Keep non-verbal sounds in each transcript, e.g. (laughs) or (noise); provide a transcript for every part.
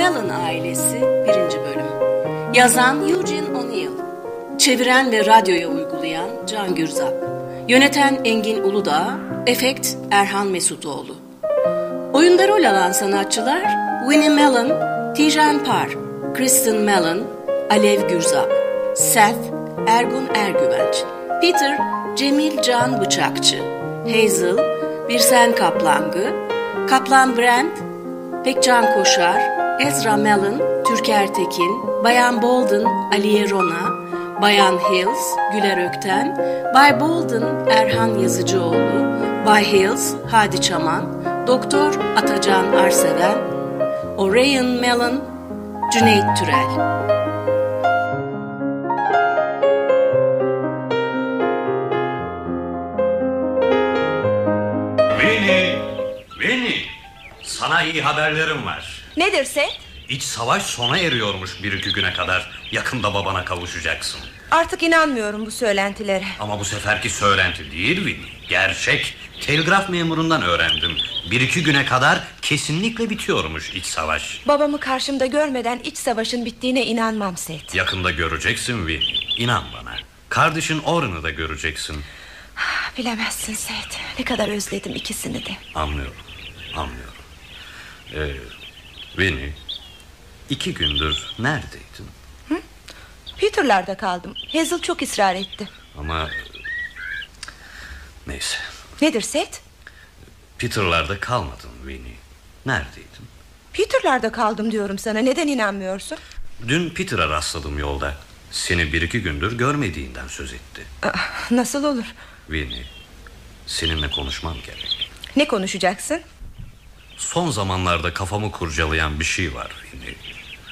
Mellon ailesi 1. bölüm. Yazan Eugene O'Neill. Çeviren ve radyoya uygulayan Can Gürzap. Yöneten Engin Uludağ. Efekt Erhan Mesutoğlu. Oyunda rol alan sanatçılar Winnie Mellon, Tijan Par, Kristen Mellon, Alev Gürzap, Seth, Ergun Ergüvenç, Peter, Cemil Can Bıçakçı, Hazel, Birsen Kaplangı, Kaplan Brand, Pekcan Koşar, Ezra Mellon, Türker Tekin, Bayan Bolden, Aliye Rona, Bayan Hills, Güler Ökten, Bay Bolden, Erhan Yazıcıoğlu, Bay Hills, Hadi Çaman, Doktor Atacan Arseven, Orion Mellon, Cüneyt Türel. Veni, Veni. Sana iyi haberlerim var. Nedir Seth? İç savaş sona eriyormuş bir iki güne kadar. Yakında babana kavuşacaksın. Artık inanmıyorum bu söylentilere. Ama bu seferki söylenti değil Vini. Gerçek. Telgraf memurundan öğrendim. Bir iki güne kadar kesinlikle bitiyormuş iç savaş. Babamı karşımda görmeden iç savaşın bittiğine inanmam Seth. Yakında göreceksin Vini. İnan bana. Kardeşin Orion'u da göreceksin. Bilemezsin Seth. Ne kadar özledim ikisini de. Anlıyorum. Anlıyorum. Ee, Vini, iki gündür neredeydin? Peter'larda kaldım. Hazel çok ısrar etti. Ama... Neyse. Nedir Seth? Peter'larda kalmadın Winnie. Neredeydin? Peter'larda kaldım diyorum sana. Neden inanmıyorsun? Dün Peter'a rastladım yolda. Seni bir iki gündür görmediğinden söz etti. Ah, Nasıl olur? Winnie, seninle konuşmam gerek. Ne konuşacaksın? Son zamanlarda kafamı kurcalayan bir şey var Winnie.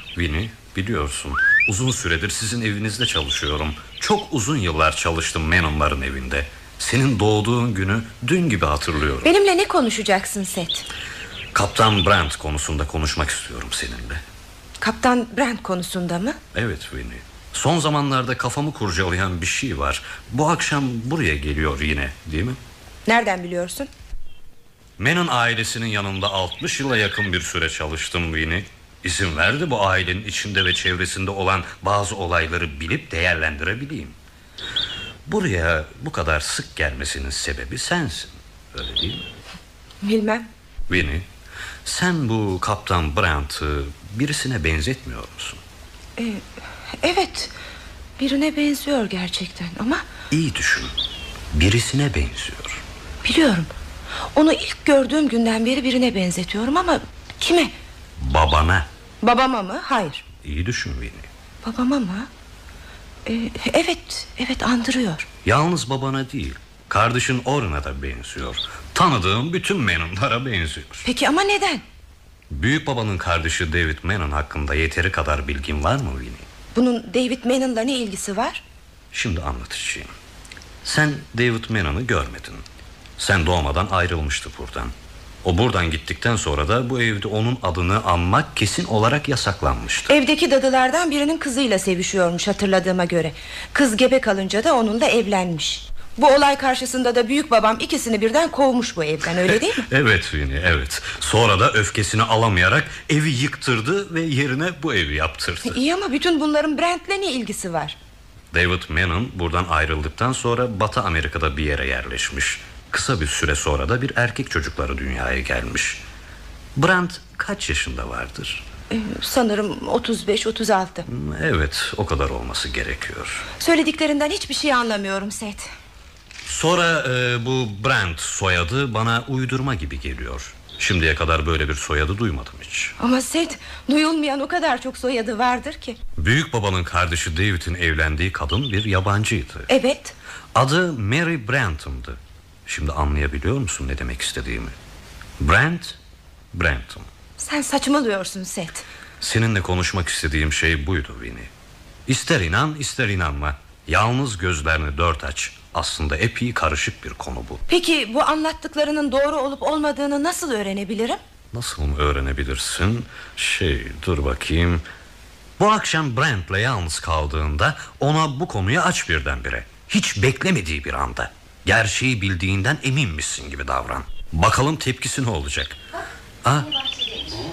Winnie, biliyorsun uzun süredir sizin evinizde çalışıyorum. Çok uzun yıllar çalıştım Menon'ların evinde. Senin doğduğun günü dün gibi hatırlıyorum. Benimle ne konuşacaksın Seth? Kaptan Brandt konusunda konuşmak istiyorum seninle. Kaptan Brent konusunda mı? Evet Winnie. Son zamanlarda kafamı kurcalayan bir şey var. Bu akşam buraya geliyor yine değil mi? Nereden biliyorsun? Menon ailesinin yanında 60 yıla yakın bir süre çalıştım Winnie. İzin verdi bu ailenin içinde ve çevresinde olan bazı olayları bilip değerlendirebileyim. Buraya bu kadar sık gelmesinin sebebi sensin. Öyle değil mi? Bilmem. Winnie, sen bu Kaptan Brandt'ı birisine benzetmiyor musun? Ee, evet. Birine benziyor gerçekten ama İyi düşün. Birisine benziyor. biliyorum. Onu ilk gördüğüm günden beri birine benzetiyorum ama kime? Babana. Babama mı? Hayır. İyi düşün Winnie. Babama mı? Ee, evet, evet andırıyor. Yalnız babana değil. Kardeşin Orion'a da benziyor. Tanıdığım bütün Menon'lara benziyor. Peki ama neden? Büyük babanın kardeşi David Menon hakkında yeteri kadar bilgin var mı Winnie? Bunun David Mannon'la ne ilgisi var? Şimdi anlatacağım. Sen David Menon'u görmedin. Sen doğmadan ayrılmıştı buradan. O buradan gittikten sonra da bu evde onun adını anmak kesin olarak yasaklanmıştı. Evdeki dadılardan birinin kızıyla sevişiyormuş hatırladığıma göre. Kız gebe kalınca da onunla evlenmiş. Bu olay karşısında da büyük babam ikisini birden kovmuş bu evden öyle değil mi? (laughs) Evet Winnie evet. Sonra da öfkesini alamayarak evi yıktırdı ve yerine bu evi yaptırdı. İyi ama bütün bunların Brent'le ne ilgisi var? David Menon buradan ayrıldıktan sonra Batı Amerika'da bir yere yerleşmiş. Kısa bir süre sonra da bir erkek çocukları dünyaya gelmiş. Brent kaç yaşında vardır? Ee, sanırım 35-36. Evet o kadar olması gerekiyor. Söylediklerinden hiçbir şey anlamıyorum Seth. Sonra e, bu Brent soyadı bana uydurma gibi geliyor. Şimdiye kadar böyle bir soyadı duymadım hiç. Ama Seth duyulmayan o kadar çok soyadı vardır ki. Büyük babanın kardeşi David'in evlendiği kadın bir yabancıydı. Evet Adı Mary Brantham'dı. Şimdi anlayabiliyor musun ne demek istediğimi? Brant, Brantham. sen saçmalıyorsun Seth. Seninle konuşmak istediğim şey buydu Winnie. İster inan ister inanma. Yalnız gözlerini dört aç. Aslında epey karışık bir konu bu. Peki bu anlattıklarının doğru olup olmadığını nasıl öğrenebilirim? Nasıl mı öğrenebilirsin? Şey dur bakayım. Bu akşam Brent'le yalnız kaldığında ona bu konuyu aç birdenbire. Hiç beklemediği bir anda. Gerçeği bildiğinden eminmişsin gibi davran. Bakalım tepkisi ne olacak? Aa,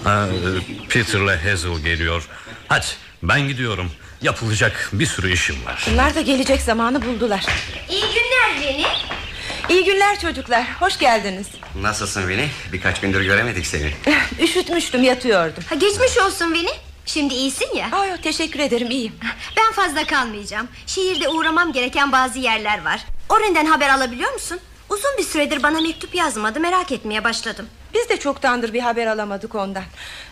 Ha, e, Peter'la Hazel geliyor. Hadi ben gidiyorum. Yapılacak bir sürü işim var. Bunlar da gelecek zamanı buldular. İyi günler Veni. İyi günler çocuklar. Hoş geldiniz. Nasılsın Vini? Birkaç gündür göremedik seni. (laughs) Üşütmüştüm yatıyordum. Ha, geçmiş olsun Veni. Şimdi iyisin ya. Ay, teşekkür ederim iyiyim. Ben fazla kalmayacağım. Şehirde uğramam gereken bazı yerler var. Oren'den haber alabiliyor musun? Uzun bir süredir bana mektup yazmadı. Merak etmeye başladım. Biz de çoktandır bir haber alamadık ondan.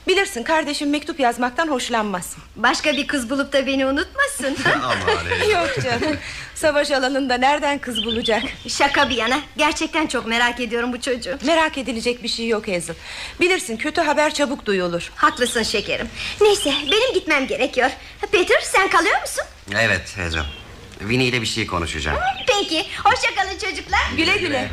Bilirsin kardeşim mektup yazmaktan hoşlanmaz. Başka bir kız bulup da beni unutmasın. (laughs) (laughs) Aman Yok canım. Savaş alanında nereden kız bulacak? Şaka bir yana. Gerçekten çok merak ediyorum bu çocuğu. Merak edilecek bir şey yok Hazel. Bilirsin kötü haber çabuk duyulur. Haklısın şekerim. Neyse benim gitmem gerekiyor. Peter sen kalıyor musun? Evet Hazel. Vini ile bir şey konuşacağım. Peki. Hoşça kalın çocuklar. Güle güle.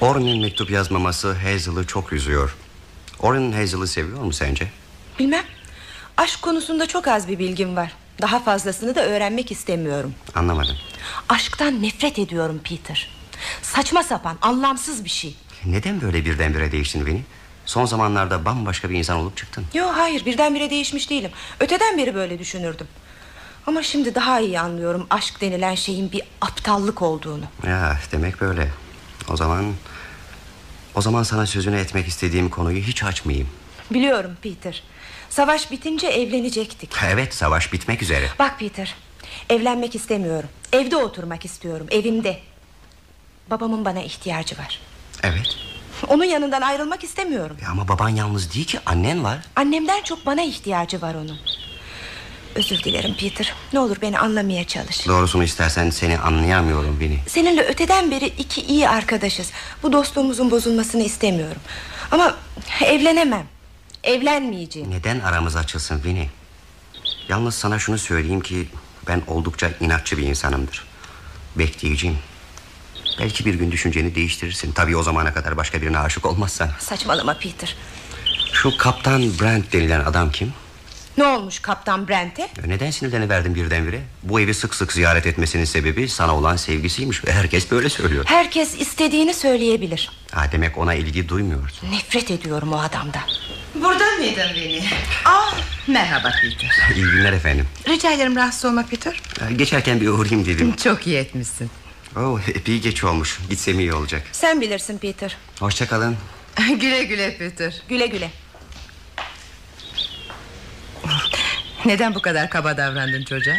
Orrin'in mektup yazmaması Hazel'ı çok üzüyor. Orrin Hazel'ı seviyor mu sence? Bilmem. Aşk konusunda çok az bir bilgim var. Daha fazlasını da öğrenmek istemiyorum. Anlamadım. Aşktan nefret ediyorum Peter. Saçma sapan, anlamsız bir şey. Neden böyle birdenbire değiştin Vini? Son zamanlarda bambaşka bir insan olup çıktın. Yo hayır birdenbire değişmiş değilim. Öteden beri böyle düşünürdüm. Ama şimdi daha iyi anlıyorum aşk denilen şeyin bir aptallık olduğunu. Ya demek böyle. O zaman... O zaman sana sözünü etmek istediğim konuyu hiç açmayayım. Biliyorum Peter. Savaş bitince evlenecektik. Evet savaş bitmek üzere. Bak Peter, evlenmek istemiyorum. Evde oturmak istiyorum, evimde. Babamın bana ihtiyacı var. Evet. Onun yanından ayrılmak istemiyorum. Ya ama baban yalnız değil ki annen var. Annemden çok bana ihtiyacı var onun. Özür dilerim Peter. Ne olur beni anlamaya çalış. Doğrusunu istersen seni anlayamıyorum Vini. Seninle öteden beri iki iyi arkadaşız. Bu dostluğumuzun bozulmasını istemiyorum. Ama evlenemem. Evlenmeyeceğim. Neden aramız açılsın Vini? Yalnız sana şunu söyleyeyim ki ben oldukça inatçı bir insanımdır. Bekleyeceğim. Belki bir gün düşünceni değiştirirsin. Tabii o zamana kadar başka birine aşık olmazsan. Saçmalama Peter. Şu kaptan Brent denilen adam kim? Ne olmuş Kaptan Brent'e? Neden sinirleniverdin birdenbire? Bu evi sık sık ziyaret etmesinin sebebi sana olan sevgisiymiş. ve Herkes böyle söylüyor. Herkes istediğini söyleyebilir. Ha, demek ona ilgi duymuyorsun. Nefret ediyorum o adamdan. Burada mıydın beni? Ah, merhaba Peter. İyi günler efendim. Rica ederim rahatsız olma Peter. Ha, Geçerken bir uğrayayım dedim. Çok iyi etmişsin. Oh, epey geç olmuş. Gitsem iyi olacak. Sen bilirsin Peter. Hoşçakalın. (laughs) güle güle Peter. Güle güle. Neden bu kadar kaba davrandın çocuğa?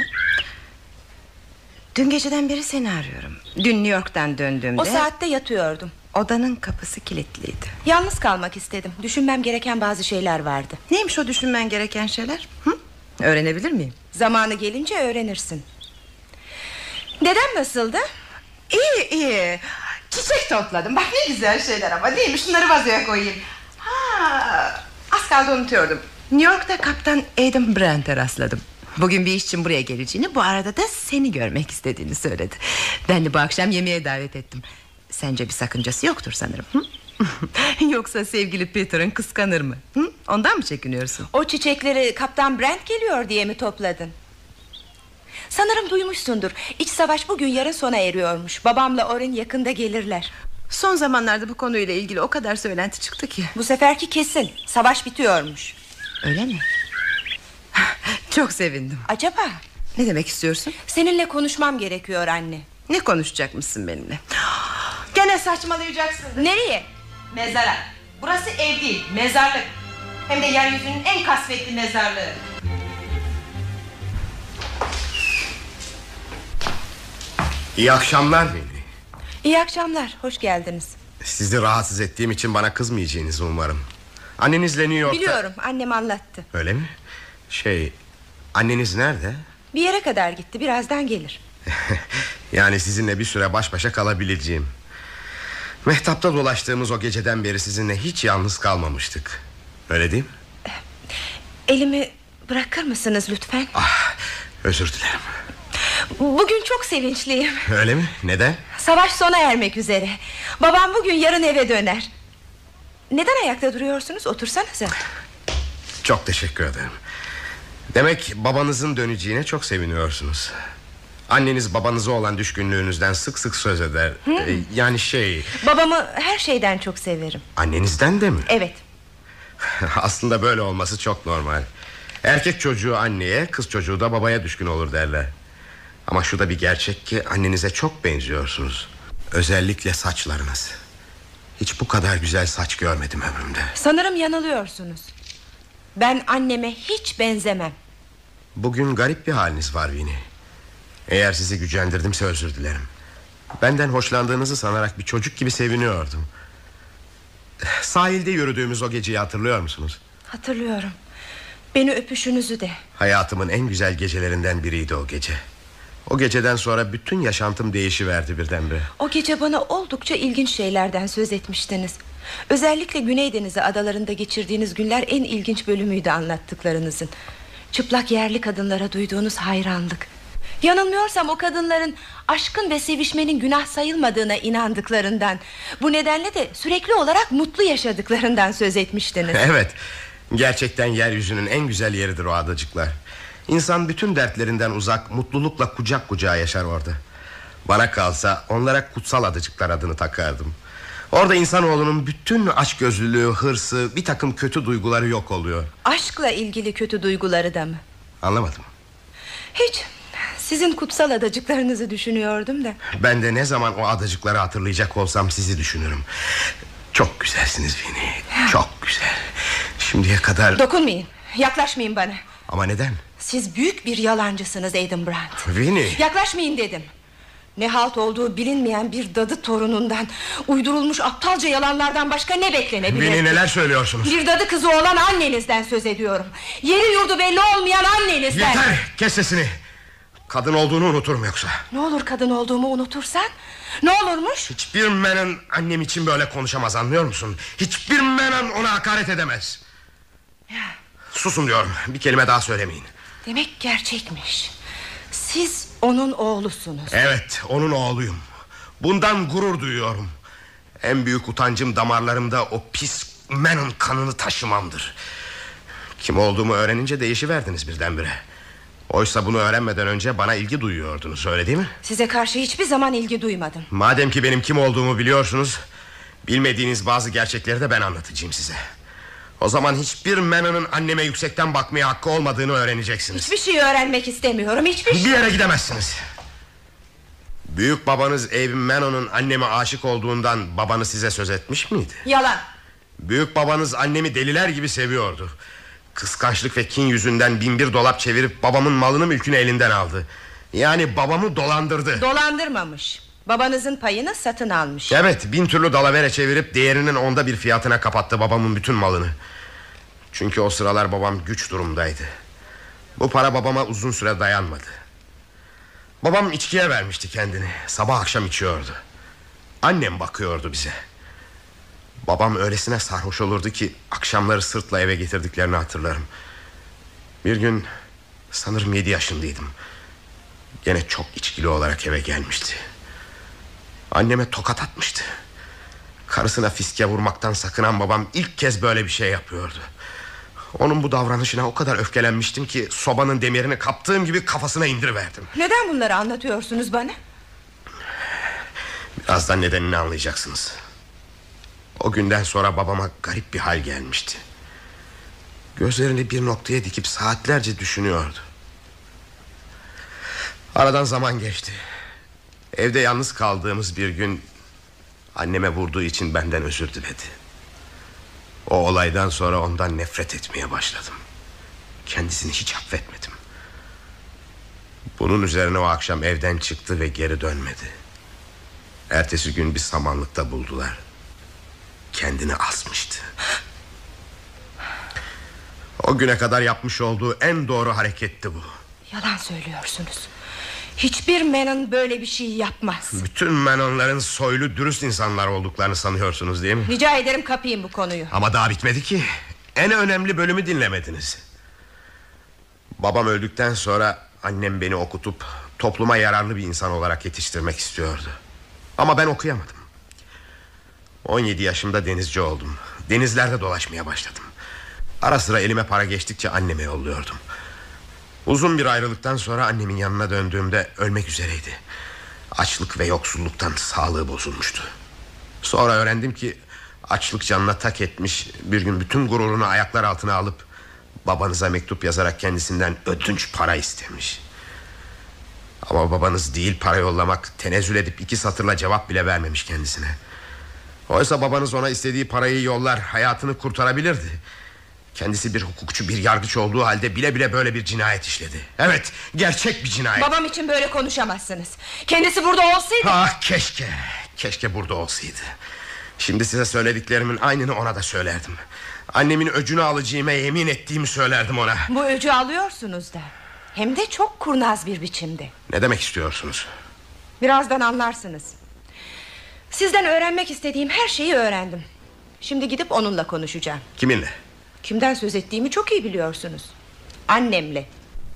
Dün geceden beri seni arıyorum. Dün New York'tan döndüğümde... O saatte yatıyordum. Odanın kapısı kilitliydi. Yalnız kalmak istedim. Düşünmem gereken bazı şeyler vardı. Neymiş o düşünmen gereken şeyler? Hı? Öğrenebilir miyim? Zamanı gelince öğrenirsin. Dedem nasıldı? İyi iyi. Çiçek topladım. Bak ne güzel şeyler ama değil mi? Şunları vazoya koyayım. Ha, az kaldı unutuyordum. New York'ta kaptan Adam Brandt'e rastladım. Bugün bir iş için buraya geleceğini Bu arada da seni görmek istediğini söyledi Ben de bu akşam yemeğe davet ettim Sence bir sakıncası yoktur sanırım hı? (laughs) Yoksa sevgili Peter'ın kıskanır mı hı? Ondan mı çekiniyorsun O çiçekleri Kaptan Brent geliyor diye mi topladın? Sanırım duymuşsundur. İç savaş bugün yarın sona eriyormuş. Babamla Oren yakında gelirler. Son zamanlarda bu konuyla ilgili o kadar söylenti çıktı ki Bu seferki kesin. Savaş bitiyormuş. Öyle mi (laughs) Çok sevindim Acaba? Ne demek istiyorsun Seninle konuşmam gerekiyor anne. Ne konuşacak mısın benimle (gasps) Gene saçmalayacaksın Nereye? Mezara Burası ev değil mezarlık Hem de yeryüzünün en kasvetli mezarlığı İyi akşamlar Veli. İyi akşamlar. Hoş geldiniz. Sizi rahatsız ettiğim için bana kızmayacağınızı umarım. Annenizle New York'ta... Biliyorum. Annem anlattı. Öyle mi? Şey... Anneniz nerede? Bir yere kadar gitti. Birazdan gelir. (laughs) yani sizinle bir süre baş başa kalabileceğim. Mehtapta dolaştığımız o geceden beri sizinle hiç yalnız kalmamıştık. Öyle değil mi? Elimi bırakır mısınız lütfen? Ah, özür dilerim. Bugün çok sevinçliyim. (laughs) Öyle mi? Neden? Savaş sona ermek üzere. Babam bugün yarın eve döner. Neden ayakta duruyorsunuz? Otursanıza. Çok teşekkür ederim. Demek babanızın döneceğine çok seviniyorsunuz. Anneniz babanıza olan düşkünlüğünüzden sık sık söz eder Ee, Yani şey Babamı her şeyden çok severim Annenizden de mi? Evet (laughs) Aslında böyle olması çok normal Erkek çocuğu anneye Kız çocuğu da babaya düşkün olur derler Ama şu da bir gerçek ki Annenize çok benziyorsunuz. Özellikle saçlarınız. Hiç bu kadar güzel saç görmedim ömrümde. Sanırım yanılıyorsunuz. Ben anneme hiç benzemem. Bugün garip bir haliniz var Vini. Eğer sizi gücendirdimse özür dilerim. Benden hoşlandığınızı sanarak bir çocuk gibi seviniyordum. Sahilde yürüdüğümüz o geceyi hatırlıyor musunuz? Hatırlıyorum. Beni öpüşünüzü de. Hayatımın en güzel gecelerinden biriydi o gece O geceden sonra bütün yaşantım değişiverdi birdenbire. O gece bana oldukça ilginç şeylerden söz etmiştiniz. Özellikle Güney Denizi adalarında geçirdiğiniz günler en ilginç bölümüydü anlattıklarınızın. Çıplak yerli kadınlara duyduğunuz hayranlık. Yanılmıyorsam o kadınların aşkın ve sevişmenin günah sayılmadığına inandıklarından Bu nedenle de sürekli olarak mutlu yaşadıklarından söz etmiştiniz. (laughs) Evet Gerçekten yeryüzünün en güzel yeridir o adacıklar İnsan bütün dertlerinden uzak Mutlulukla kucak kucağa yaşar orada. Bana kalsa onlara kutsal adacıklar adını takardım. Orada insanoğlunun bütün açgözlülüğü, hırsı Bir takım kötü duyguları yok oluyor. Aşkla ilgili kötü duyguları da mı? Anlamadım. Hiç. Sizin kutsal adacıklarınızı düşünüyordum da. Ben de ne zaman o adacıkları hatırlayacak olsam sizi düşünürüm. Çok güzelsiniz Vini. Çok güzel. Şimdiye kadar Dokunmayın. Yaklaşmayın bana. Ama neden? Siz büyük bir yalancısınız Aiden Brandt. Vini Yaklaşmayın dedim. Ne halt olduğu bilinmeyen bir dadı torunundan Uydurulmuş aptalca yalanlardan başka ne beklenebilir? Vini neler söylüyorsunuz? Bir dadı kızı olan annenizden söz ediyorum. Yeri yurdu belli olmayan annenizden Yeter! Kes sesini! Kadın olduğunu unuturum yoksa. Ne olur kadın olduğumu unutursan? Ne olurmuş? Hiçbir menan annem için böyle konuşamaz anlıyor musun? Hiçbir menan ona hakaret edemez. Susun diyorum bir kelime daha söylemeyin Demek gerçekmiş. Siz onun oğlusunuz. Evet onun oğluyum. Bundan gurur duyuyorum. En büyük utancım damarlarımda o pis Menon kanını taşımamdır. Kim olduğumu öğrenince değişiverdiniz birdenbire. Oysa bunu öğrenmeden önce bana ilgi duyuyordunuz öyle değil mi? Size karşı hiçbir zaman ilgi duymadım. Madem ki benim kim olduğumu biliyorsunuz Bilmediğiniz bazı gerçekleri de ben anlatacağım size O zaman hiçbir Menon'un anneme yüksekten bakmaya hakkı olmadığını öğreneceksiniz. Hiçbir şey öğrenmek istemiyorum Hiçbir şey. Bir yere gidemezsiniz. Büyük babanız Abe Menon'un anneme aşık olduğundan babanız size söz etmiş miydi? Yalan. Büyük babanız annemi deliler gibi seviyordu. Kıskançlık ve kin yüzünden bin bir dolap çevirip babamın malını mülkünü elinden aldı. Yani babamı dolandırdı. Dolandırmamış Babanızın payını satın almış. Evet bin türlü dalavere çevirip değerinin onda bir fiyatına kapattı babamın bütün malını. Çünkü o sıralar babam güç durumdaydı. Bu para babama uzun süre dayanmadı. Babam içkiye vermişti kendini. Sabah akşam içiyordu. Annem bakıyordu bize. Babam öylesine sarhoş olurdu ki Akşamları sırtla eve getirdiklerini hatırlarım. Bir gün Sanırım yedi yaşındaydım. Gene çok içkili olarak eve gelmişti Anneme tokat atmıştı. Karısına fiske vurmaktan sakınan babam ilk kez böyle bir şey yapıyordu. Onun bu davranışına o kadar öfkelenmiştim ki Sobanın demirini kaptığım gibi kafasına indiriverdim. Neden bunları anlatıyorsunuz bana? Birazdan nedenini anlayacaksınız. O günden sonra babama garip bir hal gelmişti. Gözlerini bir noktaya dikip saatlerce düşünüyordu. Aradan zaman geçti Evde yalnız kaldığımız bir gün Anneme vurduğu için benden özür diledi. O olaydan sonra ondan nefret etmeye başladım. Kendisini hiç affetmedim. Bunun üzerine o akşam evden çıktı ve geri dönmedi. Ertesi gün bir samanlıkta buldular. Kendini asmıştı. O güne kadar yapmış olduğu en doğru hareketti bu. Yalan söylüyorsunuz Hiçbir Menon böyle bir şey yapmaz. Bütün menonların soylu dürüst insanlar olduklarını sanıyorsunuz değil mi? Rica ederim kapayım bu konuyu. Ama daha bitmedi ki. En önemli bölümü dinlemediniz. Babam öldükten sonra Annem beni okutup Topluma yararlı bir insan olarak yetiştirmek istiyordu. Ama ben okuyamadım. 17 yaşımda denizci oldum. Denizlerde dolaşmaya başladım. Ara sıra elime para geçtikçe anneme yolluyordum Uzun bir ayrılıktan sonra annemin yanına döndüğümde ölmek üzereydi. Açlık ve yoksulluktan sağlığı bozulmuştu. Sonra öğrendim ki açlık canına tak etmiş. Bir gün bütün gururunu ayaklar altına alıp babanıza mektup yazarak kendisinden ödünç para istemiş. Ama babanız değil para yollamak tenezzül edip iki satırla cevap bile vermemiş kendisine. Oysa babanız ona istediği parayı yollar hayatını kurtarabilirdi. Kendisi bir hukukçu bir yargıç olduğu halde bile bile böyle bir cinayet işledi. Evet gerçek bir cinayet. Babam için böyle konuşamazsınız. Kendisi burada olsaydı... Ah keşke. Keşke burada olsaydı. Şimdi size söylediklerimin aynını ona da söylerdim. Annemin öcünü alacağıma yemin ettiğimi söylerdim ona. Bu öcü alıyorsunuz da. Hem de çok kurnaz bir biçimde. Ne demek istiyorsunuz? Birazdan anlarsınız. Sizden öğrenmek istediğim her şeyi öğrendim. Şimdi gidip onunla konuşacağım. Kiminle? Kimden söz ettiğimi çok iyi biliyorsunuz. Annemle.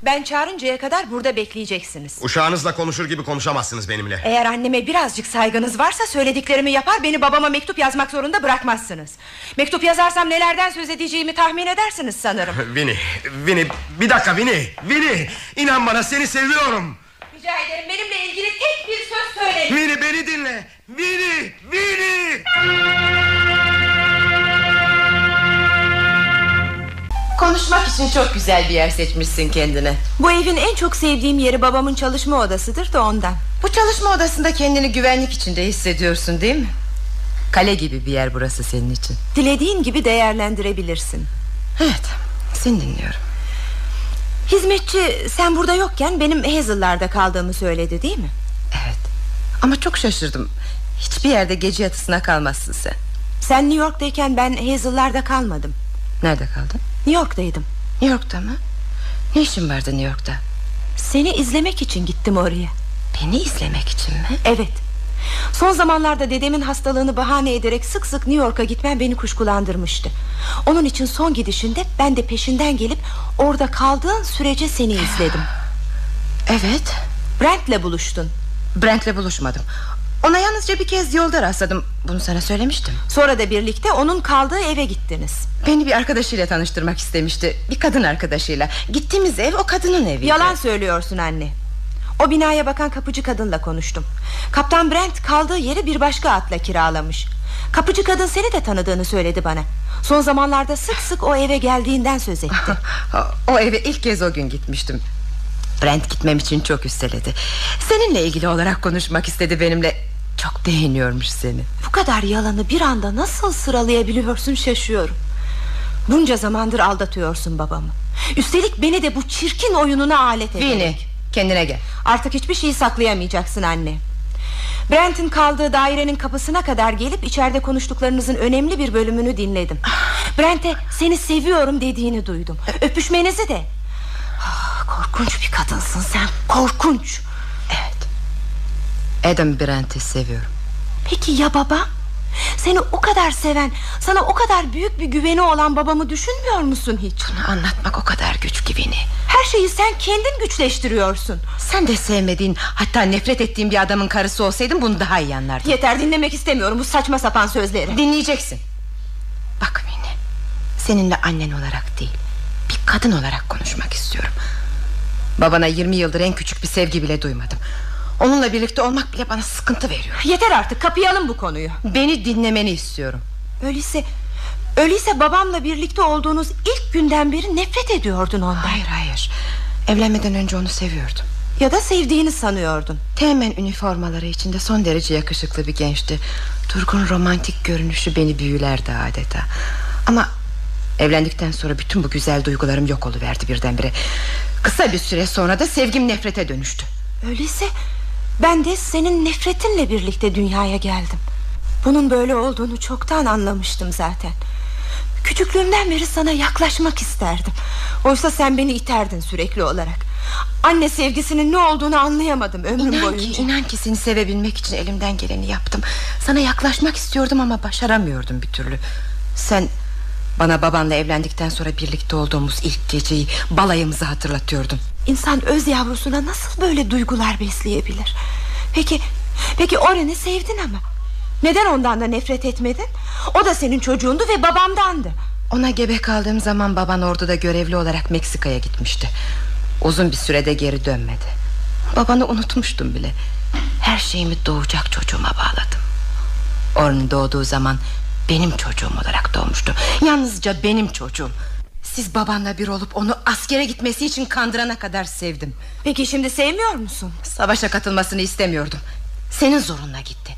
Ben çağırıncaya kadar burada bekleyeceksiniz. Uşağınızla konuşur gibi konuşamazsınız benimle. Eğer anneme birazcık saygınız varsa söylediklerimi yapar beni babama mektup yazmak zorunda bırakmazsınız. Mektup yazarsam nelerden söz edeceğimi tahmin edersiniz sanırım. (laughs) Vini, Vini bir dakika Vini, Vini inan bana seni seviyorum. Rica ederim benimle ilgili tek bir söz söyleyin. Vini beni dinle. Vini, Vini. Konuşmak için çok güzel bir yer seçmişsin kendine. Bu evin en çok sevdiğim yeri babamın çalışma odasıdır da ondan. Bu çalışma odasında kendini güvenlik içinde hissediyorsun değil mi? Kale gibi bir yer burası senin için. Dilediğin gibi değerlendirebilirsin. Evet, seni dinliyorum. Hizmetçi sen burada yokken benim Hazel'larda kaldığımı söyledi değil mi? Evet. Ama çok şaşırdım. Hiçbir yerde gece yatısına kalmazsın sen. Sen New York'tayken ben Hazel'larda kalmadım. Nerede kaldın? New York'taydım. New York'ta mı? Ne işin vardı New York'ta? Seni izlemek için gittim oraya. Beni izlemek için mi? Evet. Son zamanlarda dedemin hastalığını bahane ederek sık sık New York'a gitmen beni kuşkulandırmıştı. Onun için son gidişinde ben de peşinden gelip orada kaldığın sürece seni izledim. Evet. Brent'le buluştun. Brent'le buluşmadım. Ona yalnızca bir kez yolda rastladım. Bunu sana söylemiştim. Sonra da birlikte onun kaldığı eve gittiniz. Beni bir arkadaşıyla tanıştırmak istemişti. Bir kadın arkadaşıyla. Gittiğimiz ev o kadının eviydi. Yalan söylüyorsun anne. O binaya bakan kapıcı kadınla konuştum. Kaptan Brent kaldığı yeri bir başka atla kiralamış. Kapıcı kadın seni de tanıdığını söyledi bana. Son zamanlarda sık sık o eve geldiğinden söz etti. (laughs) o eve ilk kez o gün gitmiştim. Brent gitmem için çok üsteledi. Seninle ilgili olarak konuşmak istedi benimle. Çok beğeniyormuş seni. Bu kadar yalanı bir anda nasıl sıralayabiliyorsun şaşıyorum. Bunca zamandır aldatıyorsun babamı. Üstelik beni de bu çirkin oyununa alet ederek. Vini kendine gel. Artık hiçbir şeyi saklayamayacaksın anne. Brent'in kaldığı dairenin kapısına kadar gelip içeride konuştuklarınızın önemli bir bölümünü dinledim. Brent'e seni seviyorum dediğini duydum. Öpüşmenizi de. Ah, korkunç bir kadınsın sen. Korkunç. Evet. Adam Brent'i seviyorum. Peki ya baba? Seni o kadar seven, sana o kadar büyük bir güveni olan babamı düşünmüyor musun hiç? Bunu anlatmak o kadar güç ki beni. Her şeyi sen kendin güçleştiriyorsun. Sen de sevmediğin, hatta nefret ettiğin bir adamın karısı olsaydın bunu daha iyi anlardın. Yeter dinlemek istemiyorum bu saçma sapan sözleri. Dinleyeceksin. Bak Mine, seninle annen olarak değil, bir kadın olarak konuşmak istiyorum. Babana 20 yıldır en küçük bir sevgi bile duymadım. Onunla birlikte olmak bile bana sıkıntı veriyor. Yeter artık kapayalım bu konuyu. Beni dinlemeni istiyorum. Öyleyse öyleyse babamla birlikte olduğunuz ilk günden beri nefret ediyordun ondan. Hayır hayır. Evlenmeden önce onu seviyordum. Ya da sevdiğini sanıyordun. Teğmen üniformaları içinde son derece yakışıklı bir gençti. Durgun romantik görünüşü beni büyülerdi adeta. Ama evlendikten sonra bütün bu güzel duygularım yok oluverdi birdenbire. Kısa bir süre sonra da sevgim nefrete dönüştü. Öyleyse ben de senin nefretinle birlikte dünyaya geldim. Bunun böyle olduğunu çoktan anlamıştım zaten. Küçüklüğümden beri sana yaklaşmak isterdim. Oysa sen beni iterdin sürekli olarak. Anne sevgisinin ne olduğunu anlayamadım ömrüm inan boyunca. Ki, inan ki seni sevebilmek için elimden geleni yaptım. Sana yaklaşmak istiyordum ama başaramıyordum bir türlü. Sen bana babanla evlendikten sonra birlikte olduğumuz ilk geceyi, balayımızı hatırlatıyordun. İnsan öz yavrusuna nasıl böyle duygular besleyebilir? Peki, peki Oren'i sevdin ama. Neden ondan da nefret etmedin? O da senin çocuğundu ve babamdandı. Ona gebe kaldığım zaman baban orduda görevli olarak Meksika'ya gitmişti. Uzun bir sürede geri dönmedi Babanı unutmuştum bile Her şeyimi doğacak çocuğuma bağladım Orun doğduğu zaman Benim çocuğum olarak doğmuştu. Yalnızca benim çocuğum. Siz babanla bir olup onu askere gitmesi için kandırana kadar sevdim. Peki şimdi sevmiyor musun? Savaşa katılmasını istemiyordum. Senin zorunla gitti.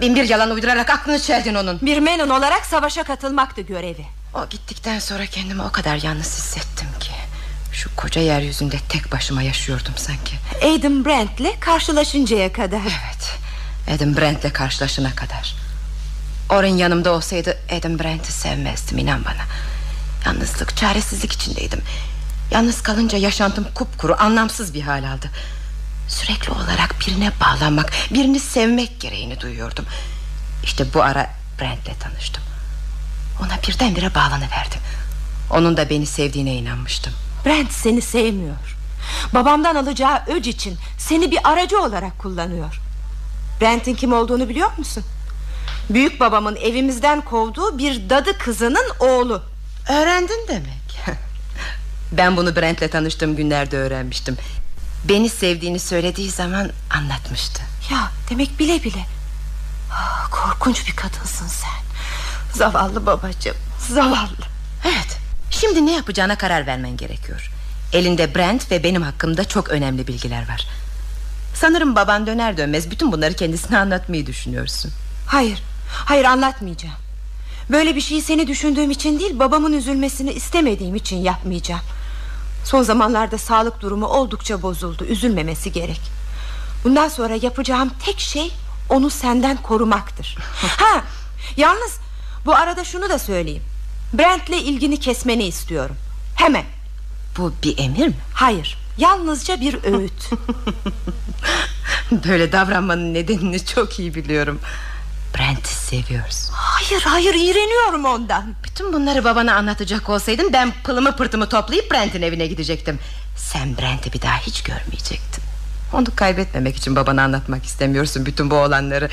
Bin bir yalan uydurarak aklını çeldin onun. Bir Menon olarak savaşa katılmaktı görevi. O gittikten sonra kendimi o kadar yalnız hissettim ki. Şu koca yeryüzünde tek başıma yaşıyordum sanki. Aidan Brent'le karşılaşıncaya kadar. Evet. Adam Brent'le karşılaşana kadar Orun yanımda olsaydı Adam Brent'i sevmezdim inan bana. Yalnızlık çaresizlik içindeydim. Yalnız kalınca yaşantım kupkuru anlamsız bir hal aldı. Sürekli olarak birine bağlanmak Birini sevmek gereğini duyuyordum. İşte bu ara Brent'le tanıştım. Ona birdenbire bağlanıverdim. Onun da beni sevdiğine inanmıştım. Brent seni sevmiyor. Babamdan alacağı öc için Seni bir aracı olarak kullanıyor. Brent'in kim olduğunu biliyor musun? Büyük babamın evimizden kovduğu bir dadı kızının oğlu. Öğrendin demek. (laughs) Ben bunu Brent'le tanıştığım günlerde öğrenmiştim. Beni sevdiğini söylediği zaman anlatmıştı. Ya demek bile bile. Ah, Korkunç bir kadınsın sen. Zavallı babacığım Zavallı. Evet şimdi ne yapacağına karar vermen gerekiyor. Elinde Brent ve benim hakkımda çok önemli bilgiler var. Sanırım baban döner dönmez bütün bunları kendisine anlatmayı düşünüyorsun. Hayır Hayır anlatmayacağım. Böyle bir şeyi seni düşündüğüm için değil Babamın üzülmesini istemediğim için yapmayacağım. Son zamanlarda sağlık durumu oldukça bozuldu Üzülmemesi gerek. Bundan sonra yapacağım tek şey Onu senden korumaktır. (laughs) Ha yalnız bu arada şunu da söyleyeyim. Brent'le ilgini kesmeni istiyorum. Hemen. Bu bir emir mi? Hayır yalnızca bir öğüt. (laughs) Böyle davranmanın nedenini çok iyi biliyorum Brent'i seviyorsun. Hayır hayır iğreniyorum ondan. Bütün bunları babana anlatacak olsaydın Ben pılımı pırtımı toplayıp Brent'in evine gidecektim. Sen Brent'i bir daha hiç görmeyecektin. Onu kaybetmemek için babana anlatmak istemiyorsun Bütün bu olanları.